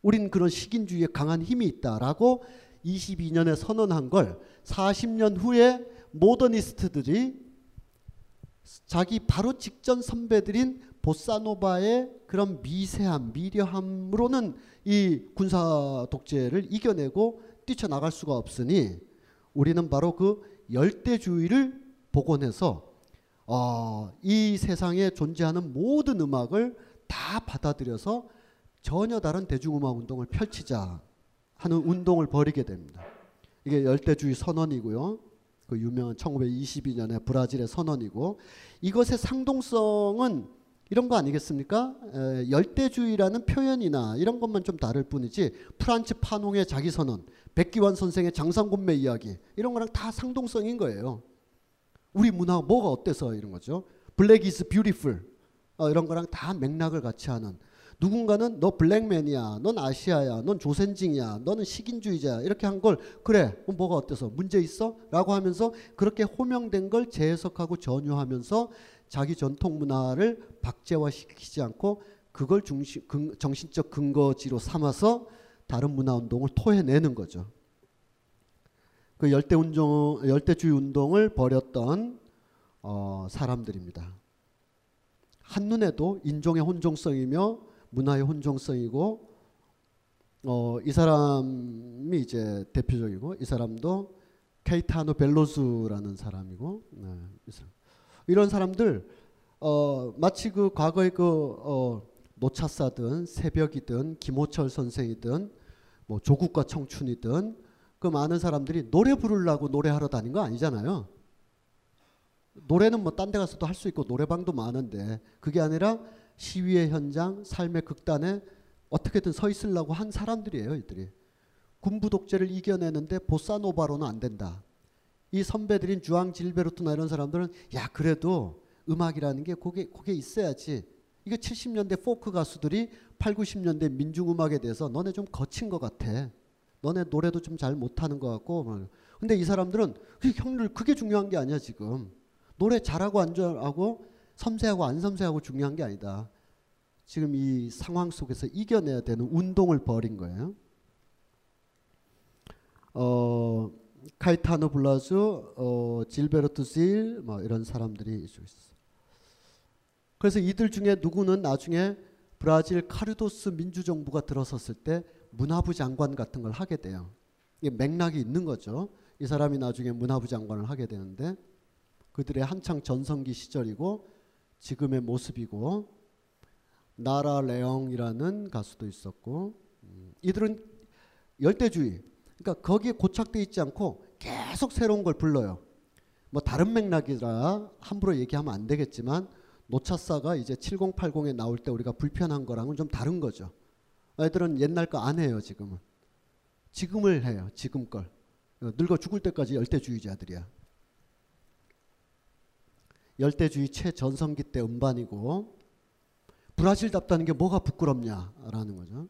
우린 그런 식인주의에 강한 힘이 있다라고 22년에 선언한 걸 40년 후에 모더니스트들이 자기 바로 직전 선배들인 보사노바의 그런 미세함, 미려함으로는 이 군사 독재를 이겨내고 뛰쳐나갈 수가 없으니 우리는 바로 그 열대주의를 복원해서 어, 이 세상에 존재하는 모든 음악을 다 받아들여서 전혀 다른 대중음악 운동을 펼치자 하는 운동을 벌이게 됩니다. 이게 열대주의 선언이고요. 그 유명한 1922년에 브라질의 선언이고 이것의 상동성은 이런 거 아니겠습니까? 에, 열대주의라는 표현이나 이런 것만 좀 다를 뿐이지 프란츠 파농의 자기 선언, 백기완 선생의 장산곶매 이야기 이런 거랑 다 상동성인 거예요. 우리 문화 뭐가 어때서 이런 거죠. Black is beautiful 어, 이런 거랑 다 맥락을 같이 하는 누군가는 너 블랙맨이야, 넌 아시아야, 넌 조센징이야, 너는 식인주의자야 이렇게 한 걸 그래 뭐가 어때서 문제 있어? 라고 하면서 그렇게 호명된 걸 재해석하고 전유하면서 자기 전통 문화를 박제화시키지 않고 그걸 중심, 근, 정신적 근거지로 삼아서 다른 문화 운동을 토해내는 거죠. 그 열대 운동 열대주의 운동을 벌였던 어, 사람들입니다. 한눈에도 인종의 혼종성이며 문화의 혼종성이고 어, 이 사람이 이제 대표적이고 이 사람도 케이타노 벨로즈라는 사람이고 네. 이런 사람들 어, 마치 그 과거의 그 어, 노차사든 새벽이든 김호철 선생이든 뭐 조국과 청춘이든 그 많은 사람들이 노래 부르려고 노래하러 다닌 거 아니잖아요. 노래는 뭐 딴 데 가서도 할 수 있고 노래방도 많은데 그게 아니라 시위의 현장, 삶의 극단에 어떻게든 서 있으려고 한 사람들이에요, 이들이. 군부 독재를 이겨내는데 보사노바로는 안 된다. 이 선배들인 주앙 질베르트나 이런 사람들은 야 그래도 음악이라는 게 그게 그게 있어야지. 이거 70년대 포크 가수들이 8, 90년대 민중 음악에 대해서 너네 좀 거친 것 같아. 너네 노래도 좀 잘 못하는 것 같고. 막. 근데 이 사람들은 그 형들 그게 중요한 게 아니야 지금. 노래 잘하고 안 잘하고 섬세하고 안 섬세하고 중요한 게 아니다. 지금 이 상황 속에서 이겨내야 되는 운동을 벌인 거예요. 어, 카이타노 블라즈, 어, 질베르트 실, 뭐 이런 사람들이 있어. 그래서 이들 중에 누구는 나중에 브라질 카르도스 민주정부가 들어섰을 때 문화부 장관 같은 걸 하게 돼요. 이게 맥락이 있는 거죠. 이 사람이 나중에 문화부 장관을 하게 되는데 그들의 한창 전성기 시절이고 지금의 모습이고 나라 레옹이라는 가수도 있었고 음, 이들은 열대주의 그러니까 거기에 고착돼 있지 않고 계속 새로운 걸 불러요. 뭐 다른 맥락이라 함부로 얘기하면 안 되겠지만 노차사가 이제 7080에 나올 때 우리가 불편한 거랑은 좀 다른 거죠. 애들은 옛날 거 안 해요, 지금은. 지금을 해요, 지금 걸. 늙어 죽을 때까지 열대주의자들이야. 열대주의 최전성기 때 음반이고 브라질답다는 게 뭐가 부끄럽냐라는 거죠.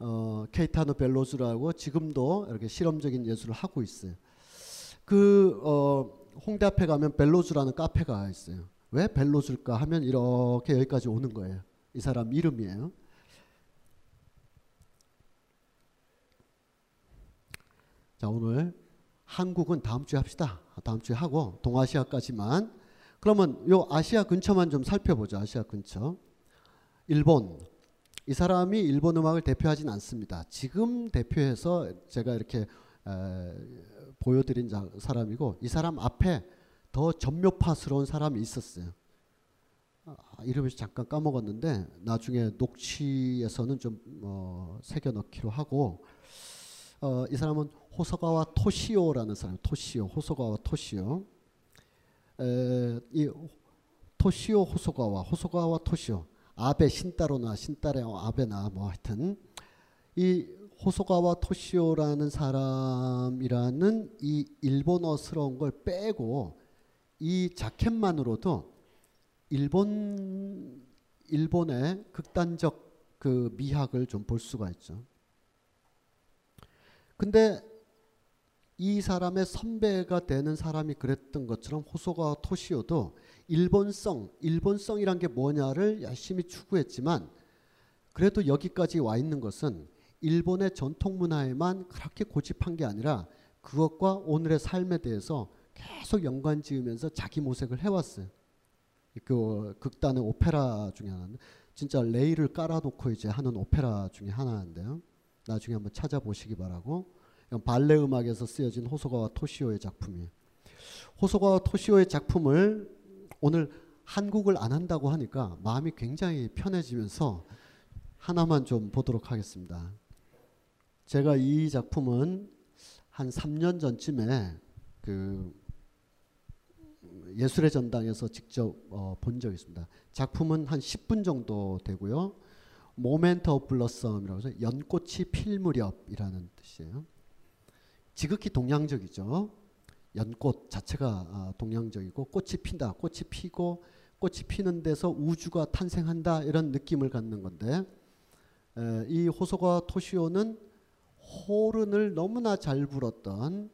어, 케이타노 벨로즈라고 지금도 이렇게 실험적인 예술을 하고 있어요. 그 어, 홍대 앞에 가면 벨로즈라는 카페가 있어요. 왜 벨로즈일까 하면 이렇게 여기까지 오는 거예요. 이 사람 이름이에요. 자 오늘 한국은 다음 주에 합시다. 다음 주에 하고 동아시아까지만 그러면 요 아시아 근처만 좀 살펴보죠. 아시아 근처. 일본. 이 사람이 일본 음악을 대표하진 않습니다. 지금 대표해서 제가 이렇게 에, 보여드린 자, 사람이고 이 사람 앞에 더 전묘파스러운 사람이 있었어요. 아, 이름을 잠깐 까먹었는데 나중에 녹취에서는 좀 어, 새겨 넣기로 하고 어, 이 사람은 호소가와 토시오라는 사람, 토시오, 호소가와 토시오. 에, 이 토시오 호소가와 호소가와 토시오 아베 신따로나 신따레 아베나 뭐 하여튼 이 호소가와 토시오라는 사람이라는 이 일본어스러운 걸 빼고 이 자켓만으로도 일본 일본의 극단적 그 미학을 좀 볼 수가 있죠. 근데 이 사람의 선배가 되는 사람이 그랬던 것처럼 호소가 토시오도 일본성, 일본성이란 게 뭐냐를 열심히 추구했지만 그래도 여기까지 와 있는 것은 일본의 전통 문화에만 그렇게 고집한 게 아니라 그것과 오늘의 삶에 대해서 계속 연관 지으면서 자기 모색을 해왔어요. 그 극단의 오페라 중에 하나는 진짜 레일을 깔아놓고 이제 하는 오페라 중에 하나인데요. 나중에 한번 찾아보시기 바라고 발레 음악에서 쓰여진 호소가와 토시오의 작품이에요. 호소가와 토시오의 작품을 오늘 한국을 안 한다고 하니까 마음이 굉장히 편해지면서 하나만 좀 보도록 하겠습니다. 제가 이 작품은 한 3년 전쯤에 그 예술의 전당에서 직접 어, 본 적이 있습니다. 작품은 한 10분 정도 되고요. Moment of Blossom이라고 해서 연꽃이 필 무렵이라는 뜻이에요. 지극히 동양적이죠. 연꽃 자체가 아, 동양적이고 꽃이 핀다. 꽃이 피고 꽃이 피는 데서 우주가 탄생한다 이런 느낌을 갖는 건데 이 호소가 토시오는 호른을 너무나 잘 불었던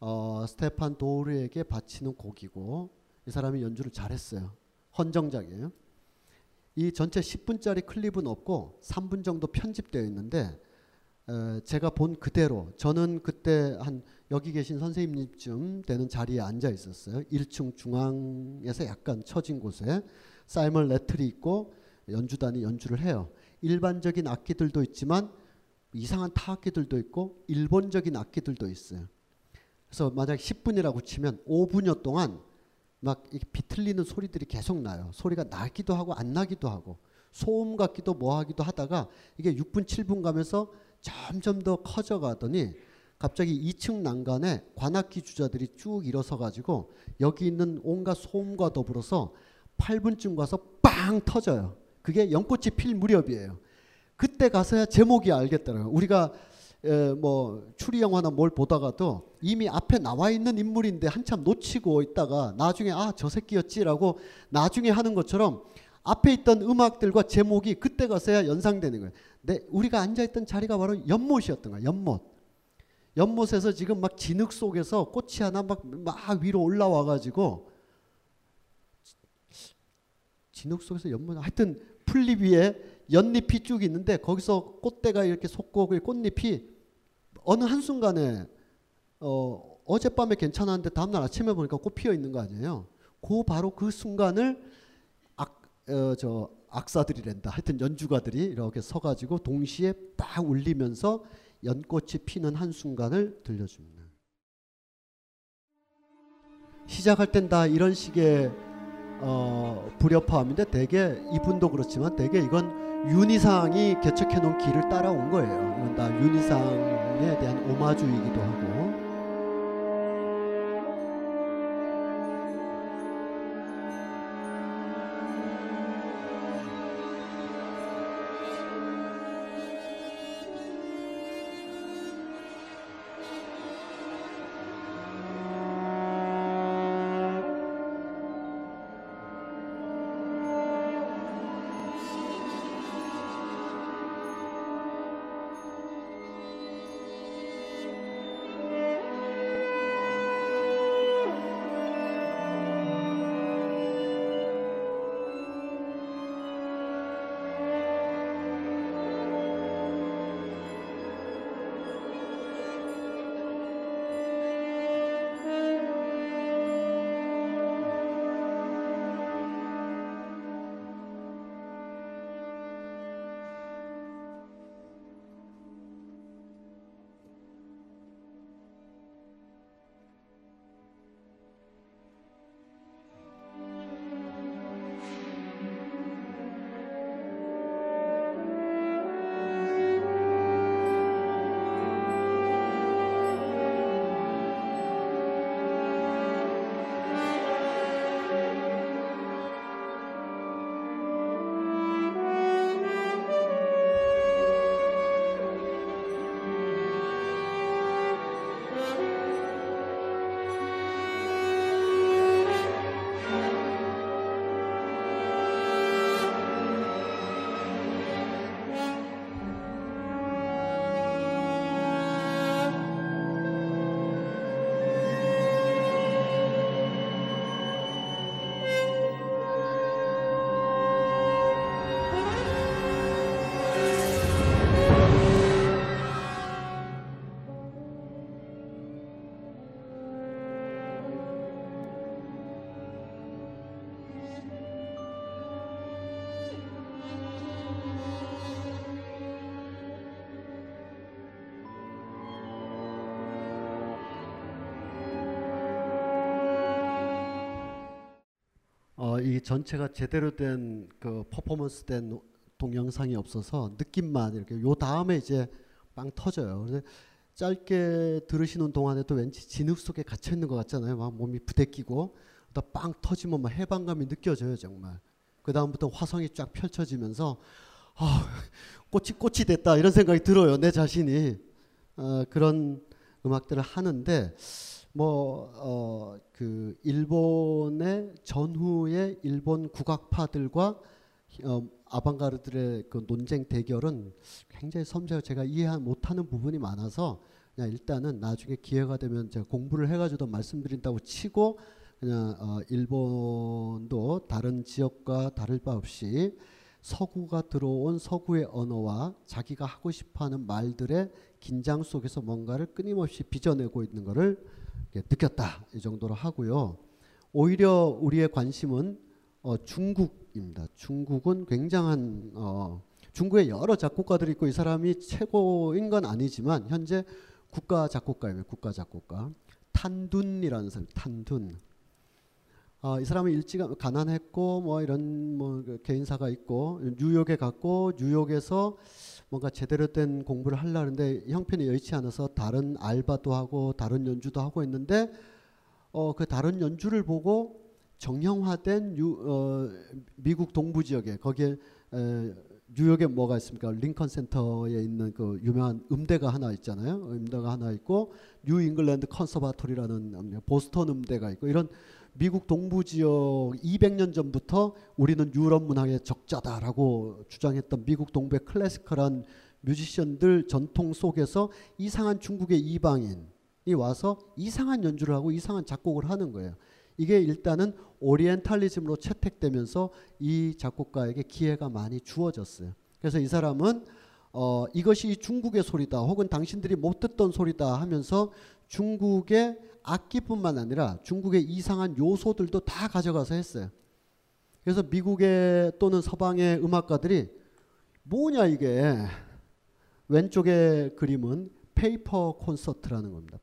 어, 스테판 도르에게 바치는 곡이고 이 사람이 연주를 잘했어요. 헌정작이에요. 이 전체 10분짜리 클립은 없고 3분 정도 편집되어 있는데 에, 제가 본 그대로 저는 그때 한 여기 계신 선생님쯤 되는 자리에 앉아 있었어요. 1층 중앙에서 약간 처진 곳에 사이먼 레틀이 있고 연주단이 연주를 해요. 일반적인 악기들도 있지만 이상한 타악기들도 있고 일본적인 악기들도 있어요. 그래서 만약 10분이라고 치면 5분여 동안 막 비틀리는 소리들이 계속 나요. 소리가 나기도 하고 안 나기도 하고 소음 같기도 뭐 하기도 하다가 이게 6분 7분 가면서 점점 더 커져 가더니 갑자기 2층 난간에 관악기 주자들이 쭉 일어서 가지고 여기 있는 온갖 소음과 더불어서 8분쯤 가서 빵 터져요. 그게 연꽃이 필 무렵이에요. 그때 가서야 제목이 알겠더라고요. 우리가 에, 뭐 추리 영화나 뭘 보다가도 이미 앞에 나와 있는 인물인데 한참 놓치고 있다가 나중에 아 저 새끼였지라고 나중에 하는 것처럼 앞에 있던 음악들과 제목이 그때 가서야 연상되는 거예요. 내 우리가 앉아 있던 자리가 바로 연못이었던 거야. 연못. 연못에서 지금 막 진흙 속에서 꽃이 하나 막, 막 위로 올라와 가지고 진흙 속에서 연못 하여튼 풀잎 위에 연잎이 쭉 있는데 거기서 꽃대가 이렇게 솟고 그 꽃잎이 어느 한순간에 어, 어젯밤에 괜찮았는데 다음날 아침에 보니까 꽃 피어 있는 거 아니에요. 그 바로 그 순간을 악, 어, 저 악사들이란다. 하여튼 연주가들이 이렇게 서가지고 동시에 딱 울리면서 연꽃이 피는 한 순간을 들려줍니다. 시작할 땐 다 이런 식의 어, 불협화음인데 대개 이분도 그렇지만 대개 이건 윤희상이 개척해 놓은 길을 따라온 거예요. 이건 다 윤희상에 대한 오마주이기도 하고. 어, 이 전체가 제대로 된 그 퍼포먼스 된 노- 동영상이 없어서 느낌만 이렇게 요 다음에 이제 빵 터져요. 그래서 짧게 들으시는 동안에도 왠지 진흙 속에 갇혀 있는 것 같잖아요. 막 몸이 부대끼고 또 빵 터지면 막 해방감이 느껴져요 정말. 그 다음부터 화성이 쫙 펼쳐지면서 아 꽃이 꽃이 됐다 이런 생각이 들어요 내 자신이 어, 그런 음악들을 하는데 뭐어그 일본의 전후의 일본 국악파들과 어, 아방가르들의 그 논쟁 대결은 굉장히 섬세하고 제가 이해 못하는 부분이 많아서 그냥 일단은 나중에 기회가 되면 제가 공부를 해가지고 말씀드린다고 치고 그냥 어, 일본도 다른 지역과 다를 바 없이 서구가 들어온 서구의 언어와 자기가 하고 싶어하는 말들의 긴장 속에서 뭔가를 끊임없이 빚어내고 있는 것을 느꼈다 이 정도로 하고요. 오히려 우리의 관심은 어, 중국입니다. 중국은 굉장한 어, 중국에 여러 작곡가들이 있고 이 사람이 최고인 건 아니지만 현재 국가 작곡가예요. 국가 작곡가 탄둔이라는 사람. 탄둔. 어, 이 사람은 일찍 가난했고 뭐 이런 뭐그 개인사가 있고 뉴욕에 갔고 뉴욕에서 뭔가 제대로 된 공부를 하려는데 형편이 여의치 않아서 다른 알바도 하고 다른 연주도 하고 있는데 어, 그 다른 연주를 보고 정형화된 유, 어, 미국 동부 지역에 거기에 에, 뉴욕에 뭐가 있습니까? 링컨 센터에 있는 그 유명한 음대가 하나 있잖아요. 음대가 하나 있고 뉴 잉글랜드 컨서바토리라는 보스턴 음대가 있고 이런 미국 동부 지역 200년 전부터 우리는 유럽 문학의 적자다라고 주장했던 미국 동부의 classical한 뮤지션들 전통 속에서 이상한 중국의 이방인이 와서 이상한 연주를 하고 이상한 작곡을 하는 거예요. 이게 일단은 오리엔탈리즘으로 채택되면서 이 작곡가에게 기회가 많이 주어졌어요. 그래서 이 사람은 어, 이것이 중국의 소리다 혹은 당신들이 못 듣던 소리다 하면서 중국의 악기뿐만 아니라 중국의 이상한 요소들도 다 가져가서 했어요. 그래서 미국의 또는 서방의 음악가들이 뭐냐 이게 왼쪽의 그림은 페이퍼 콘서트라는 겁니다.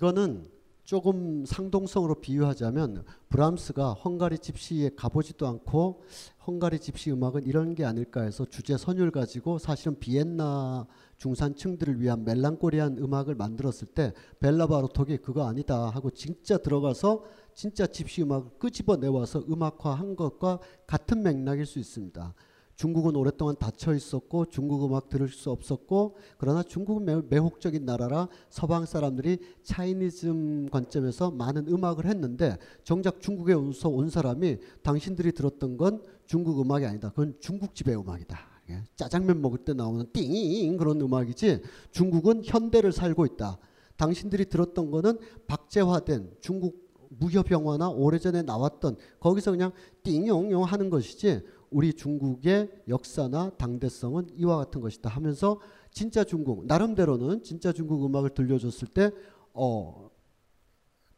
이거는 조금 상동성으로 비유하자면 브람스가 헝가리 집시에 가보지도 않고 헝가리 집시 음악은 이런 게 아닐까 해서 주제 선율 가지고 사실은 비엔나 중산층들을 위한 멜랑꼬리한 음악을 만들었을 때 벨라 바로톡이 그거 아니다 하고 진짜 들어가서 진짜 집시 음악을 끄집어 내와서 음악화한 것과 같은 맥락일 수 있습니다. 중국은 오랫동안 닫혀 있었고 중국 음악 들을 수 없었고 그러나 중국은 매우 매혹적인 나라라 서방 사람들이 차이니즘 관점에서 많은 음악을 했는데 정작 중국에 온 사람이 당신들이 들었던 건 중국 음악이 아니다. 그건 중국집의 음악이다. 예, 짜장면 먹을 때 나오는 띵 그런 음악이지 중국은 현대를 살고 있다. 당신들이 들었던 거는 박제화된 중국 무협 영화나 오래전에 나왔던 거기서 그냥 띵용용 하는 것이지 우리 중국의 역사나 당대성은 이와 같은 것이다 하면서 진짜 중국 나름대로는 진짜 중국 음악을 들려줬을 때 어,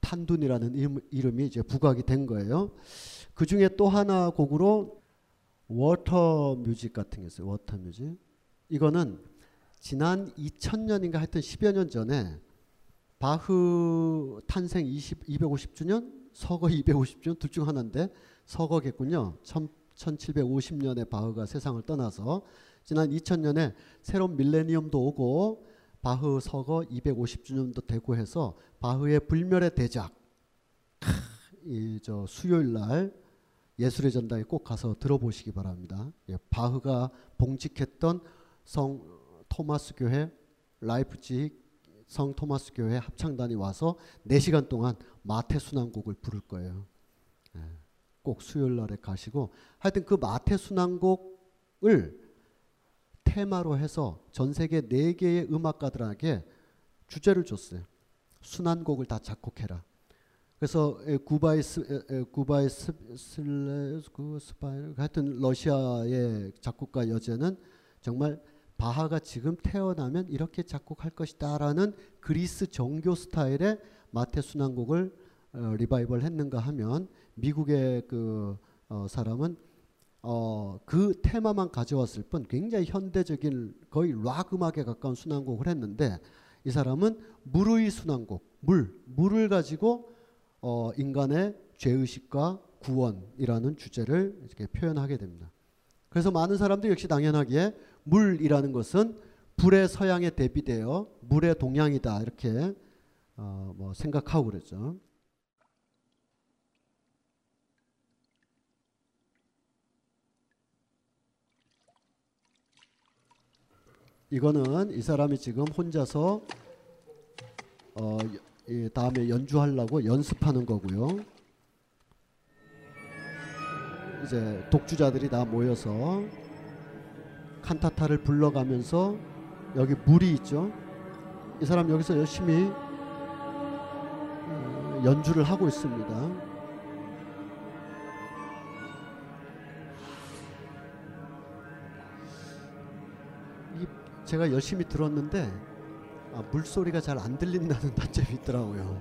탄둔이라는 이름, 이름이 이제 부각이 된 거예요. 그 중에 또 하나 곡으로 Water Music 같은 게 있어요. Water Music. 이거는 지난 2000년인가 하여튼 10여 년 전에 바흐 탄생 20, 250주년, 서거 250주년 둘 중 하나인데 서거겠군요. 1750년에 바흐가 세상을 떠나서 지난 2000년에 새로운 밀레니엄도 오고 바흐 서거 250주년도 되고 해서 바흐의 불멸의 대작 이 저 수요일 날 예술의 전당에 꼭 가서 들어보시기 바랍니다. 예, 바흐가 봉직했던 성 토마스 교회 라이프치히 성 토마스 교회 합창단이 와서 4시간 동안 마태 수난곡을 부를 거예요. 예. 꼭 수요일 날에 가시고 하여튼 그 마태 수난곡을 테마로 해서 전 세계 네 개의 음악가들에게 주제를 줬어요. 수난곡을 다 작곡해라. 그래서 에, 구바이스 에, 에, 구바이스 슬레 그 스파이 하여튼 러시아의 작곡가 여제는 정말 바하가 지금 태어나면 이렇게 작곡할 것이다라는 그리스 정교 스타일의 마테 순환곡을 어, 리바이벌 했는가 하면 미국의 그 어, 사람은 어, 그 테마만 가져왔을 뿐 굉장히 현대적인 거의 락 음악에 가까운 순환곡을 했는데 이 사람은 물의 순환곡 물 물을 가지고 어, 인간의 죄의식과 구원이라는 주제를 이렇게 표현하게 됩니다. 그래서 많은 사람들이 역시 당연하기에 물이라는 것은 불의 서양에 대비되어 물의 동양이다 이렇게 어, 뭐 생각하고 그랬죠. 이거는 이 사람이 지금 혼자서 어, 이 다음에 연주하려고 연습하는 거고요. 이제 독주자들이 다 모여서 칸타타를 불러가면서 여기 물이 있죠. 이 사람 여기서 열심히 어, 연주를 하고 있습니다. 제가 열심히 들었는데 아, 물소리가 잘 안 들린다는 단점이 있더라고요.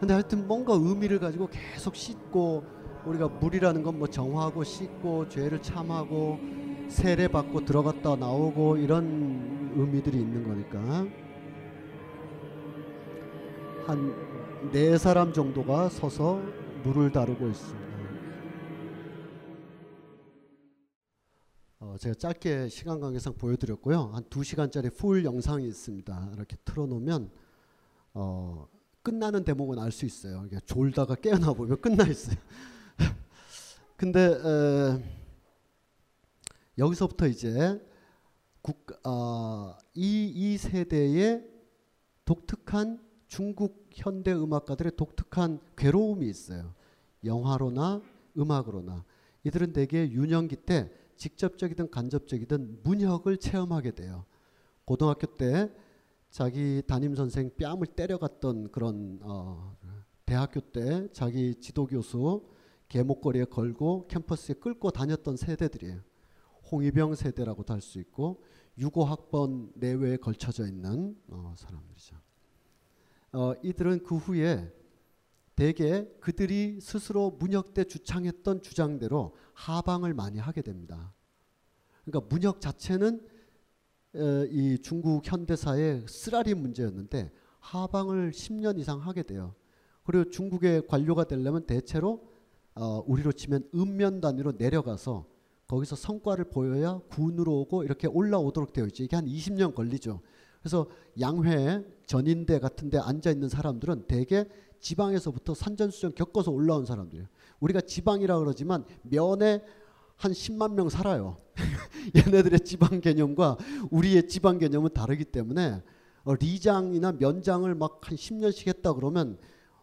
근데 하여튼 뭔가 의미를 가지고 계속 씻고 우리가 물이라는 건 뭐 정화하고 씻고 죄를 참하고 세례 받고 들어갔다 나오고 이런 의미들이 있는 거니까 한 네 사람 정도가 서서 물을 다루고 있습니다. 어, 제가 짧게 시간 관계상 보여드렸고요. 한두 시간짜리 풀 영상이 있습니다. 이렇게 틀어놓으면 어, 끝나는 대목은 알 수 있어요. 이게 졸다가 깨어나 보면 끝나 있어요. 근데 에, 여기서부터 이제 국, 아, 이, 이 세대의 독특한 중국 현대 음악가들의 독특한 괴로움이 있어요. 영화로나 음악으로나 이들은 대개 유년기 때 직접적이든 간접적이든 문혁을 체험하게 돼요. 고등학교 때 자기 담임 선생 뺨을 때려갔던 그런 어, 대학교 때 자기 지도 교수 계목걸이에 걸고 캠퍼스에 끌고 다녔던 세대들이에요. 홍위병 세대라고도 할 수 있고 유고 학번 내외에 걸쳐져 있는 어, 사람들이죠. 어, 이들은 그 후에 대개 그들이 스스로 문혁 때 주창했던 주장대로 하방을 많이 하게 됩니다. 그러니까 문혁 자체는 에, 이 중국 현대사의 쓰라리 문제였는데 하방을 10년 이상 하게 돼요. 그리고 중국의 관료가 되려면 대체로 어, 우리로 치면 읍면 단위로 내려가서 거기서 성과를 보여야 군으로 오고 이렇게 올라오도록 되어 있죠. 이게 한 20년 걸리죠. 그래서 양회 전인대 같은 데 앉아 있는 사람들은 대개 지방에서부터 산전수전 겪어서 올라온 사람들이에요. 우리가 지방이라 그러지만 면에 한 10만 명 살아요. 얘네들의 지방 개념과 우리의 지방 개념은 다르기 때문에 어, 리장이나 면장을 막 한 10년씩 했다 그러면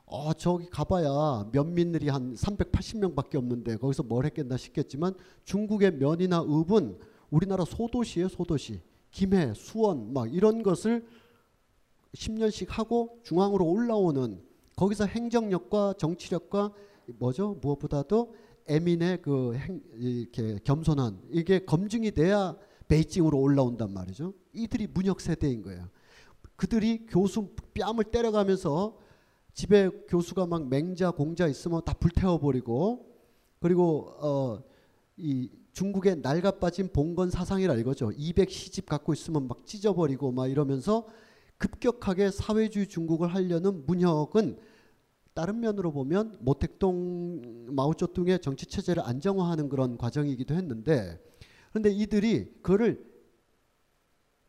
어 저기 가봐야 면민들이 한 380명밖에 없는데 거기서 뭘 했겠나 싶겠지만 중국의 면이나 읍은 우리나라 소도시예요 소도시 김해 수원 막 이런 것을 10년씩 하고 중앙으로 올라오는 거기서 행정력과 정치력과 뭐죠? 무엇보다도 에민의 그 행, 이렇게 겸손한 이게 검증이 돼야 베이징으로 올라온단 말이죠. 이들이 문혁 세대인 거예요. 그들이 교수 뺨을 때려가면서 집에 교수가 막 맹자 공자 있으면 다 불태워버리고 그리고 어, 이 중국의 낡아 빠진 봉건 사상이라 이거죠. 200 시집 갖고 있으면 막 찢어버리고 막 이러면서 급격하게 사회주의 중국을 하려는 문혁은 다른 면으로 보면 모택동 마오쩌둥의 정치 체제를 안정화하는 그런 과정이기도 했는데 그런데 이들이 그를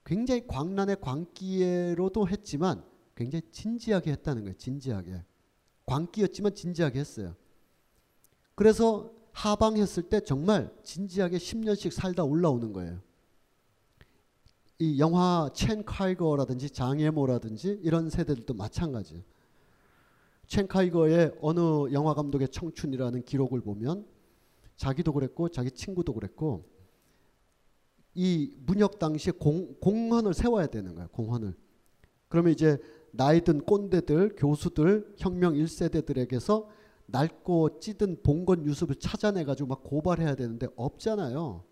굉장히 광란의 광기로도 했지만 굉장히 진지하게 했다는 거예요. 진지하게. 광기였지만 진지하게 했어요. 그래서 하방했을 때 정말 진지하게 10년씩 살다 올라오는 거예요. 이 영화 첸 카이거라든지 장예모라든지 이런 세대들도 마찬가지예요. 첸 카이거의 어느 영화 감독의 청춘이라는 기록을 보면 자기도 그랬고 자기 친구도 그랬고 이 문혁 당시에 공, 공헌을 세워야 되는 거예요. 공헌을. 그러면 이제 나이든 꼰대들, 교수들, 혁명 1세대들에게서 낡고 찌든 봉건 유습을 찾아내 가지고 막 고발해야 되는데 없잖아요.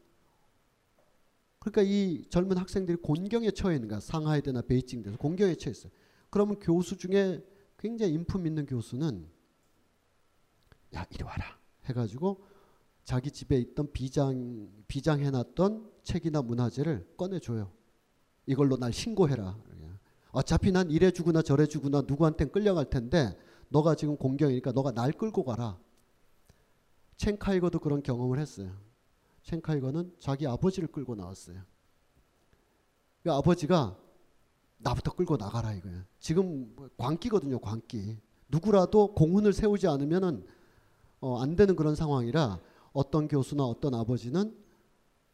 그러니까 이 젊은 학생들이 곤경에 처해 있는 거야. 상하이드나 베이징 에서 곤경에 처해 있어요. 그러면 교수 중에 굉장히 인품 있는 교수는 야 이리 와라 해가지고 자기 집에 있던 비장 비장해놨던 책이나 문화재를 꺼내줘요. 이걸로 날 신고해라. 어차피 난 이래 주구나 저래 주구나 누구한텐 끌려갈 텐데 너가 지금 공경이니까 너가 날 끌고 가라. 첸카이거도 그런 경험을 했어요. 첸카이거는 자기 아버지를 끌고 나왔어요. 그 아버지가 나부터 끌고 나가라 이거예요. 지금 광기거든요, 광기. 누구라도 공훈을 세우지 않으면은 어, 안 되는 그런 상황이라 어떤 교수나 어떤 아버지는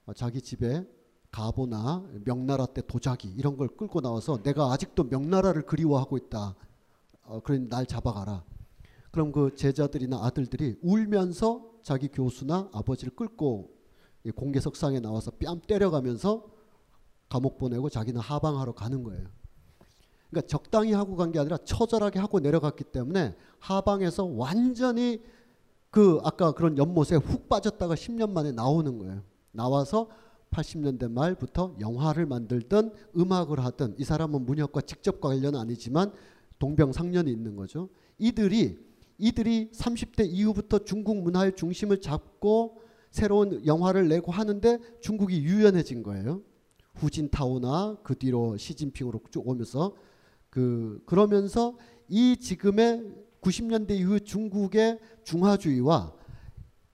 어, 자기 집에 가보나 명나라 때 도자기 이런 걸 끌고 나와서 내가 아직도 명나라를 그리워하고 있다. 어, 그러니 날 잡아가라. 그럼 그 제자들이나 아들들이 울면서 자기 교수나 아버지를 끌고 공개석상에 나와서 뺨 때려가면서 감옥 보내고 자기는 하방하러 가는 거예요. 그러니까 적당히 하고 간 게 아니라 처절하게 하고 내려갔기 때문에 하방에서 완전히 그 아까 그런 연못에 훅 빠졌다가 10년 만에 나오는 거예요. 나와서 80년대 말부터 영화를 만들던 음악을 하던 이 사람은 문혁과 직접 관련 아니지만 동병상련이 있는 거죠. 이들이 이들이 30대 이후부터 중국 문화의 중심을 잡고 새로운 영화를 내고 하는데 중국이 유연해진 거예요. 후진타오나 그 뒤로 시진핑으로 쭉 오면서 그 그러면서 이 지금의 90년대 이후 중국의 중화주의와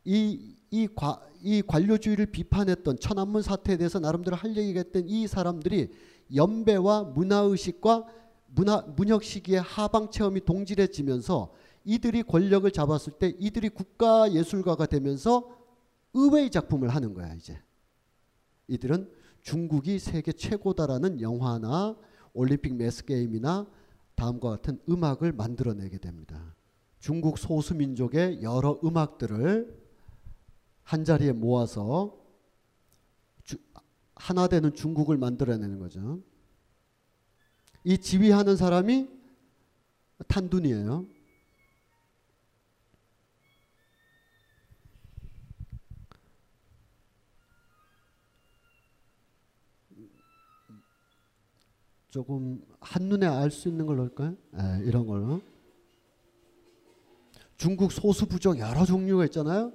이, 이, 과, 이 관료주의를 비판했던 천안문 사태에 대해서 나름대로 할 얘기가 했던 이 사람들이 연배와 문화의식과 문화, 문혁 시기의 하방 체험이 동질해지면서 이들이 권력을 잡았을 때 이들이 국가 예술가가 되면서 의외의 작품을 하는 거야 이제. 이들은 중국이 세계 최고다라는 영화나 올림픽 매스 게임이나 다음과 같은 음악을 만들어내게 됩니다. 중국 소수민족의 여러 음악들을 한 자리에 모아서 주, 하나 되는 중국을 만들어내는 거죠. 이 지휘하는 사람이 탄둔이에요. 조금 한눈에 알 수 있는 걸 넣을까요? 네, 이런 걸로. 중국 소수 부족 여러 종류가 있잖아요.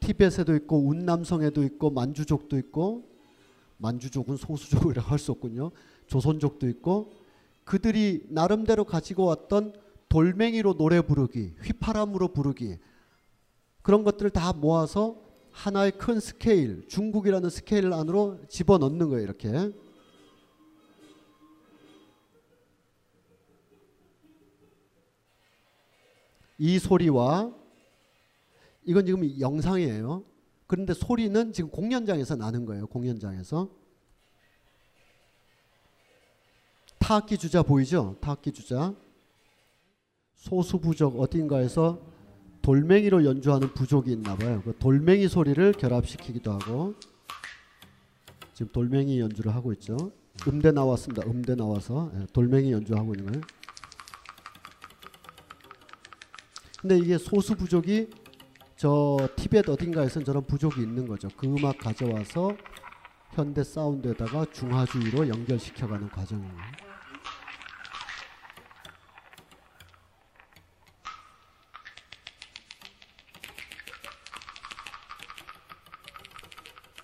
티벳에도 있고 운남성에도 있고 만주족도 있고 만주족은 소수족이라고 할 수 없군요. 조선족도 있고 그들이 나름대로 가지고 왔던 돌멩이로 노래 부르기, 휘파람으로 부르기 그런 것들을 다 모아서 하나의 큰 스케일, 중국이라는 스케일 안으로 집어넣는 거예요, 이렇게. 이 소리와 이건 지금 영상이에요. 그런데 소리는 지금 공연장에서 나는 거예요. 공연장에서. 타악기 주자 보이죠? 타악기 주자. 소수 부족 어딘가에서 돌멩이로 연주하는 부족이 있나 봐요. 그 돌멩이 소리를 결합시키기도 하고 지금 돌멩이 연주를 하고 있죠. 음대 나왔습니다. 음대 나와서 예, 돌멩이 연주하고 있는 거예요. 근데 이게 소수 부족이 저 티벳 어딘가에선 저런 부족이 있는 거죠. 그 음악 가져와서 현대 사운드에다가 중화주의로 연결시켜가는 과정이에요.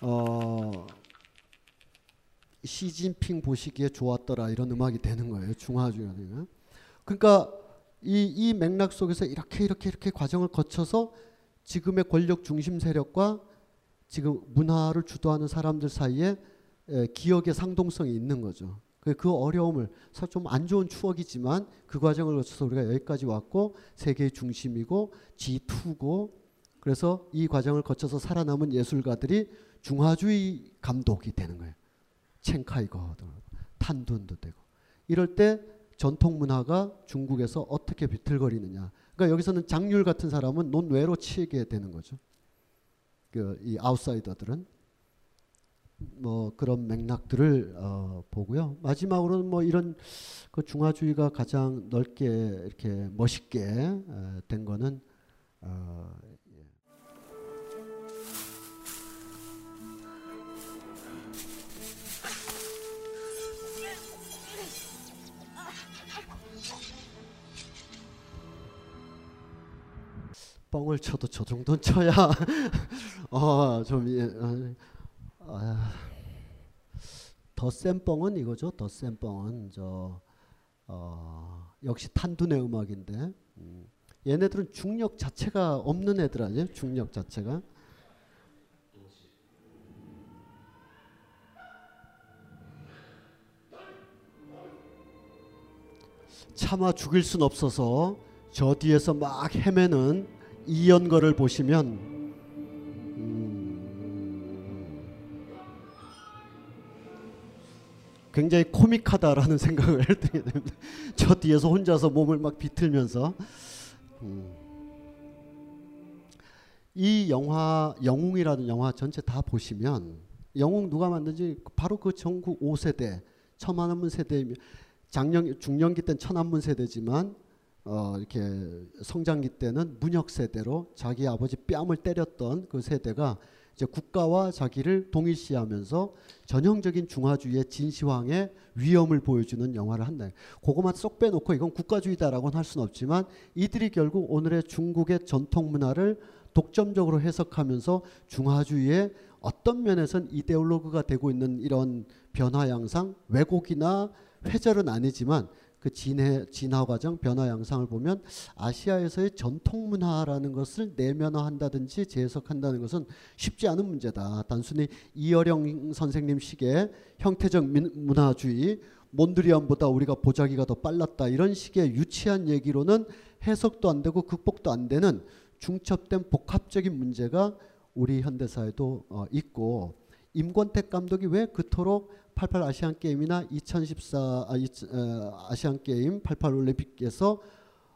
어, 시진핑 보시기에 좋았더라 이런 음악이 되는 거예요. 중화주의가. 그러니까 이, 이 맥락 속에서 이렇게 이렇게 이렇게 과정을 거쳐서 지금의 권력 중심 세력과 지금 문화를 주도하는 사람들 사이에 에, 기억의 상동성이 있는 거죠. 그, 그 어려움을 좀 안 좋은 추억이지만 그 과정을 거쳐서 우리가 여기까지 왔고 세계의 중심이고 G2고 그래서 이 과정을 거쳐서 살아남은 예술가들이 중화주의 감독이 되는 거예요. 첸카이거도 탄둔도 되고 이럴 때 전통 문화가 중국에서 어떻게 비틀거리느냐. 그러니까 여기서는 장률 같은 사람은 논외로 치게 되는 거죠. 그 이 아웃사이더들은 뭐 그런 맥락들을 어, 보고요. 마지막으로는 뭐 이런 그 중화주의가 가장 넓게 이렇게 멋있게 에, 된 거는 어, 뻥을 쳐도 저 정도는 쳐야 어좀 예, 어, 아, 더센 뻥은 이거죠. 더 센 뻥은 저 어, 역시 탄둔의 음악인데 음, 얘네들은 중력 자체가 없는 애들 아니에요? 중력 자체가 차마 죽일 순 없어서 저 뒤에서 막 헤매는 이연거를 보시면 음, 굉장히 코믹하다라는 생각을 들게 됩니다. 저 뒤에서 혼자서 몸을 막 비틀면서 음, 이 영화 영웅이라는 영화 전체 다 보시면 영웅 누가 만든지 바로 그 전국 5세대 천안문 세대 장년 중년기 때는 천안문 세대지만 어, 이렇게 성장기 때는 문혁 세대로 자기 아버지 뺨을 때렸던 그 세대가 이제 국가와 자기를 동일시하면서 전형적인 중화주의의 진시황의 위험을 보여주는 영화를 한다. 그것만 쏙 빼놓고 이건 국가주의다라고는 할 수는 없지만 이들이 결국 오늘의 중국의 전통 문화를 독점적으로 해석하면서 중화주의의 어떤 면에선 이데올로그가 되고 있는 이런 변화 양상 왜곡이나 회절은 아니지만 그 진해 진화 과정 변화 양상을 보면 아시아에서의 전통 문화라는 것을 내면화한다든지 재해석한다는 것은 쉽지 않은 문제다. 단순히 이어령 선생님 식의 형태적 문화주의 몬드리안보다 우리가 보자기가 더 빨랐다 이런 식의 유치한 얘기로는 해석도 안 되고 극복도 안 되는 중첩된 복합적인 문제가 우리 현대사에도 어, 있고 임권택 감독이 왜 그토록 88 아시안 게임이나 2014 아, 이, 어, 아시안 게임 88 올림픽에서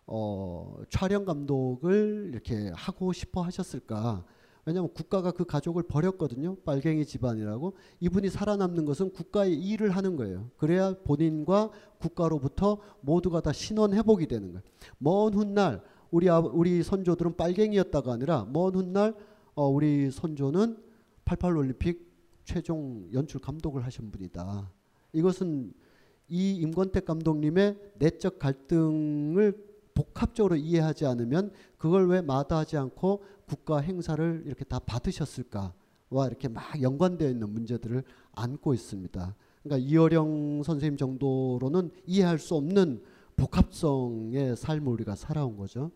어, 촬영 감독을 이렇게 하고 싶어 하셨을까? 왜냐하면 국가가 그 가족을 버렸거든요. 빨갱이 집안이라고. 이분이 살아남는 것은 국가의 일을 하는 거예요. 그래야 본인과 국가로부터 모두가 다 신원 회복이 되는 거예요. 먼 훗날 우리 아, 우리 선조들은 빨갱이였다가 아니라 먼 훗날 어, 우리 선조는 88 올림픽 최종 연출 감독을 하신 분이다. 이것은 이 임권택 감독님의 내적 갈등을 복합적으로 이해하지 않으면 그걸 왜 마다하지 않고 국가 행사를 이렇게 다 받으셨을까와 이렇게 막 연관되어 있는 문제들을 안고 있습니다. 그러니까 이어령 선생님 정도로는 이해할 수 없는 복합성의 삶을 우리가 살아온 거죠.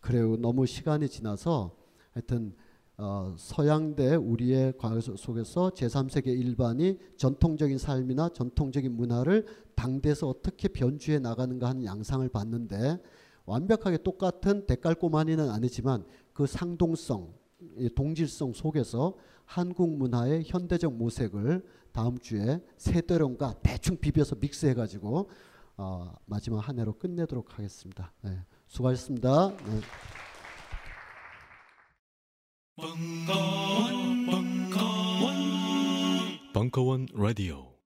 그래요. 너무 시간이 지나서 하여튼 어, 서양대 우리의 과거 속에서 제3세계 일반이 전통적인 삶이나 전통적인 문화를 당대에서 어떻게 변주해 나가는가 하는 양상을 봤는데 완벽하게 똑같은 데칼코마니는 아니지만 그 상동성, 동질성 속에서 한국 문화의 현대적 모색을 다음 주에 세대론과 대충 비벼서 믹스해 가지고 어, 마지막 한 해로 끝내도록 하겠습니다. 네, 수고하셨습니다. 네. 벙커원, 벙커원, 벙커원 라디오.